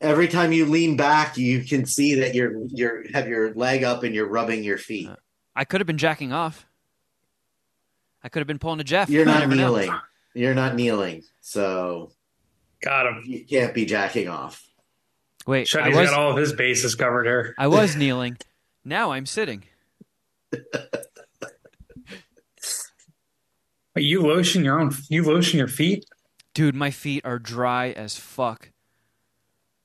Every time you lean back, you can see that you're you're have your leg up and you're rubbing your feet. Uh, I could have been jacking off. I could have been pulling a Jeff. You're not never know. kneeling. You're not kneeling, so got him. You can't be jacking off. Wait, I Shuddy's was got all of his bases covered here. I was kneeling. Now I'm sitting. Wait, you lotion your own. You lotion your feet, dude. My feet are dry as fuck.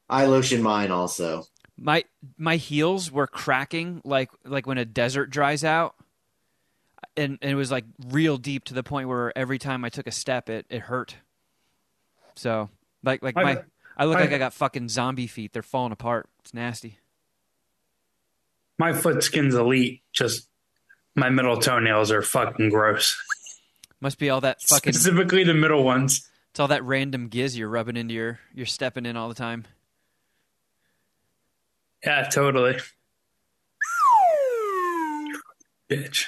I lotion mine also. My my heels were cracking like like when a desert dries out. And, and it was like real deep to the point where every time I took a step it, it hurt. So like like my I've- I look like I've- I got fucking zombie feet. They're falling apart. It's nasty. my foot skin's elite. Just my middle toenails are fucking gross. Must be all that fucking Specifically the middle ones. It's all that random giz you're rubbing into your you're stepping in all the time. Yeah, totally. Bitch.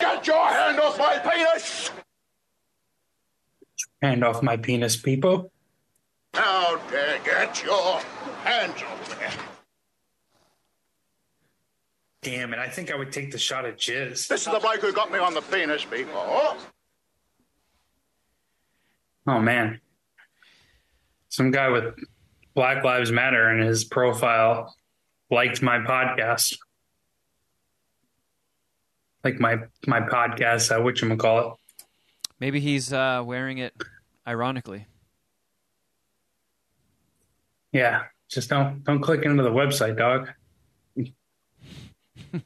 Get your hand off my penis! Hand off my penis, people. How dare get your hands off me? Damn it! I think I would take the shot at jizz. This is the bloke who got me on the penis before. Oh man, some guy with Black Lives Matter in his profile liked my podcast. Like my my podcast, uh, which call it. Maybe he's uh, wearing it ironically. Yeah, just don't don't click into the website, dog.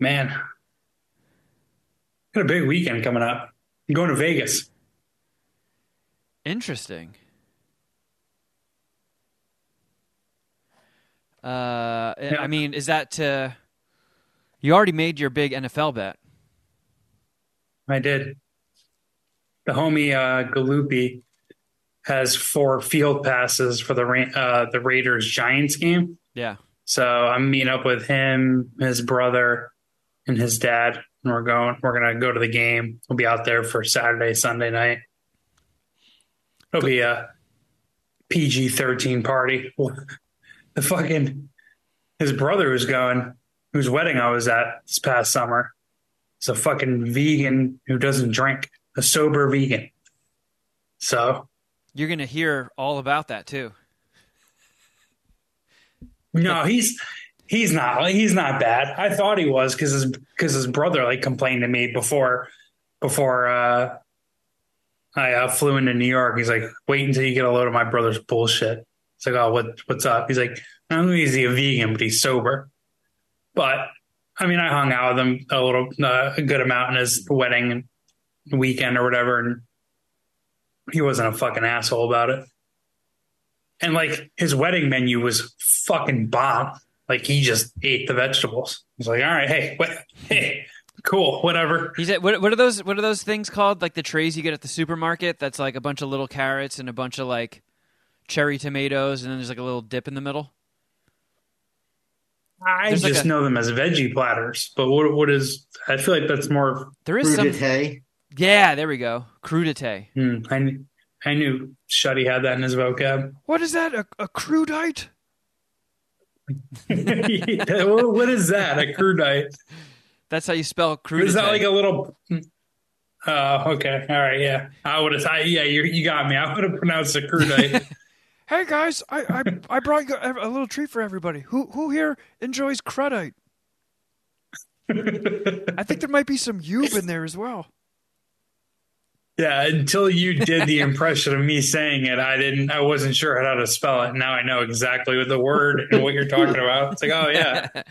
Man, got a big weekend coming up. I'm going to Vegas. Interesting. Uh, I mean, is that to? You already made your big NFL bet. I did. The homie uh, Galupi has four field passes for the uh, the Raiders Giants game. Yeah. So I'm meeting up with him, his brother, and his dad, and we're going. We're gonna go to the game. We'll be out there for Saturday, Sunday night. It'll be a PG thirteen party. The fucking his brother who's going, whose wedding I was at this past summer, is a fucking vegan who doesn't drink, a sober vegan. So You're gonna hear all about that too. No, he's he's not he's not bad. I thought he was because his because his brother like complained to me before before uh, I uh, flew into New York. He's like, wait until you get a load of my brother's bullshit. It's like, oh, what what's up? He's like, not only is he a vegan, but he's sober. But I mean, I hung out with him a little uh, a good amount in his wedding weekend or whatever, and he wasn't a fucking asshole about it. And like his wedding menu was fucking bomb. Like he just ate the vegetables. He's like, all right, hey, what, hey, cool, whatever. He said, "What what are those? What are those things called? Like the trays you get at the supermarket? That's like a bunch of little carrots and a bunch of like cherry tomatoes, and then there's like a little dip in the middle." I There's like just a- know them as veggie platters. But what what is? I feel like that's more. There is some. Crudité. Yeah, there we go. Crudité. Hmm, I kn- I knew Shuddy had that in his vocab. What is that? A, a crudite? what what is that? A crudite? That's how you spell crudité. Is that like a little? Oh, okay, all right, yeah. I would have. I, yeah, you you got me. I would have pronounced a crudite. Hey guys, I, I I brought you a a little treat for everybody. Who who here enjoys crudite? I think there might be some yube in there as well. Yeah, until you did the impression of me saying it, I didn't. I wasn't sure how to spell it. Now I know exactly what the word and what you're talking about. It's like, oh yeah, of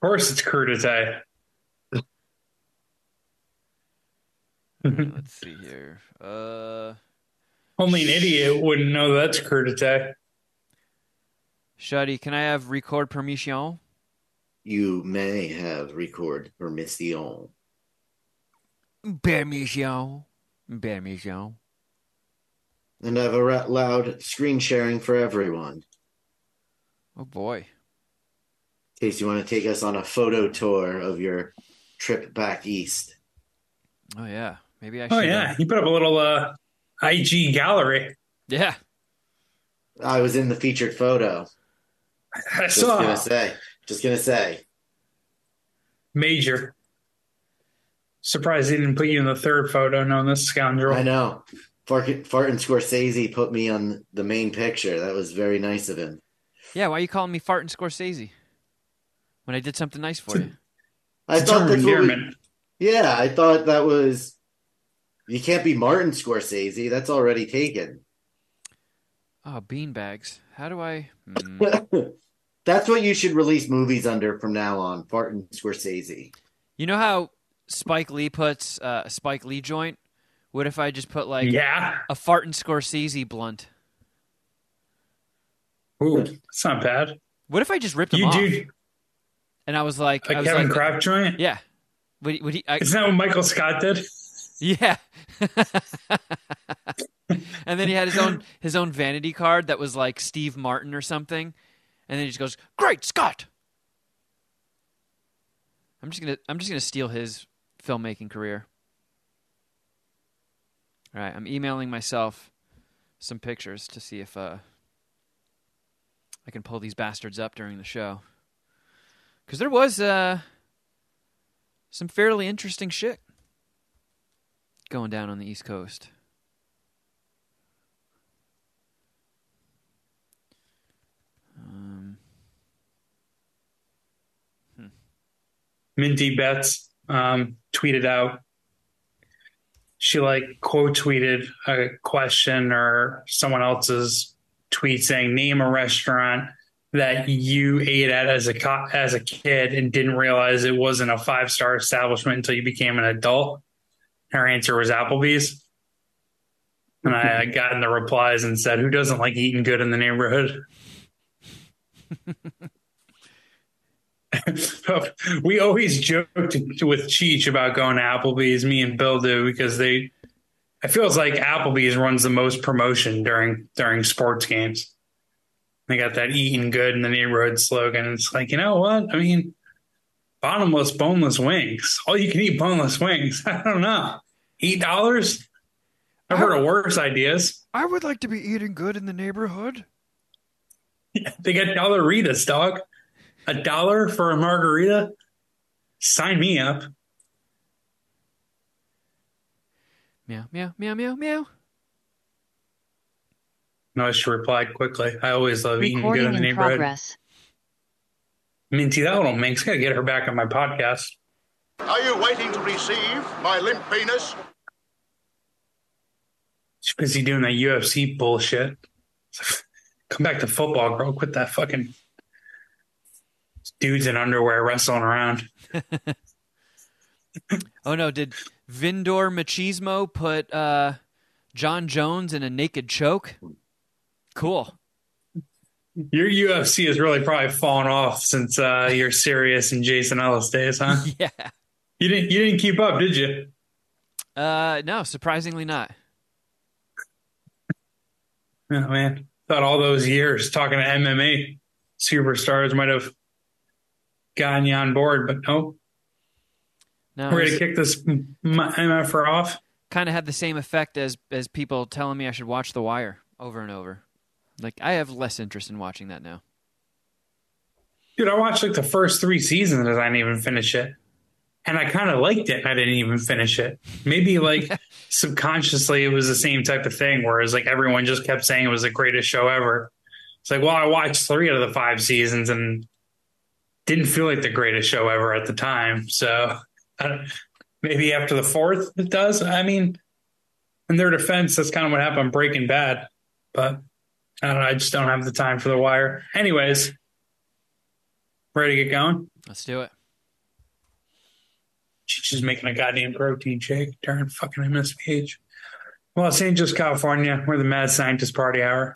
course it's crudité. Let's see here. Uh, Only an idiot wouldn't know that's crudité. Shuddy, can I have record permission? You may have record permission. Permission. Permission. And I've loud screen sharing for everyone. Oh boy. In case you want to take us on a photo tour of your trip back east. Oh yeah. Maybe I should. Oh yeah, you put up a little uh, IG gallery. Yeah. I was in the featured photo. I saw. Just saw gonna say. Just gonna say. major. Surprised they didn't put you in the third photo. Knowing this scoundrel. I know. Fart- Fartin Scorsese put me on the main picture. That was very nice of him. Yeah. Why are you calling me Fartin Scorsese? When I did something nice for you. I It's a thought term of that's what we- Yeah, I thought that was. You can't be Martin Scorsese. That's already taken. Oh, beanbags. How do I? Hmm. That's what you should release movies under from now on. Fartin Scorsese. You know how Spike Lee puts uh, a Spike Lee joint? What if I just put like Yeah. a farting Scorsese blunt? Ooh, that's not bad. What if I just ripped him You off? do And I was like, a I was Kevin like, Kraft joint. yeah. Would, would he? I, Isn't that what Michael Scott did? Yeah. and then he had his own his own vanity card that was like Steve Martin or something, and then he just goes, "Great Scott!" I'm just gonna I'm just gonna steal his filmmaking career. All right, I'm emailing myself some pictures to see if uh, I can pull these bastards up during the show. Because there was uh, some fairly interesting shit going down on the East Coast. Um, Minty Betts um, tweeted out. She like quote tweeted a question or someone else's tweet saying, "Name a restaurant that you ate at as a co- as a kid and didn't realize it wasn't a five star establishment until you became an adult." Her answer was Applebee's, and I got in the replies and said, "Who doesn't like eating good in the neighborhood?" we always joked with Cheech about going to Applebee's, me and Bill do, because they I feels like Applebee's runs the most promotion during during sports games. They got that eating good in the neighborhood slogan. It's like, you know what? I mean, bottomless, boneless wings. All you can eat boneless wings. I don't know. Eight dollars? I've heard of worse ideas. I would like to be eating good in the neighborhood. They got dollaritas, dog. A dollar for a margarita? Sign me up. meow, meow, meow, meow, meow. No, she replied quickly. I always love eating good in the in neighborhood. progress. Minty, that little minx. Gotta get her back on my podcast. Are you waiting to receive my limp penis? She's busy doing that UFC bullshit. Come back to football, girl. Quit that fucking dudes in underwear wrestling around. Oh no, did Vindor Machismo put uh, Jon Jones in a naked choke? Cool. Your UFC has really probably fallen off since uh, your Sirius and Jason Ellis days, huh? Yeah. You didn't you didn't keep up, did you? Uh, no, surprisingly not. Oh man. Thought all those years talking to MMA superstars might have gotten you on board, but nope. No, We're gonna kick this MFR off. kind of had the same effect as as people telling me I should watch The Wire over and over. Like I have less interest in watching that now. Dude, I watched like the first three seasons and I didn't even finish it. And I kind of liked it. I didn't even finish it. Maybe like subconsciously it was the same type of thing, whereas like everyone just kept saying it was the greatest show ever. It's like, well, I watched three out of the five seasons and didn't feel like the greatest show ever at the time. So uh, maybe after the fourth it does. I mean, in their defense, that's kind of what happened Breaking Bad. But I don't know. I just don't have the time for the wire. Anyways, ready to get going? Let's do it. She's making a goddamn protein shake during fucking MSPH. Los Angeles, California, we're the Mad Scientist Party Hour.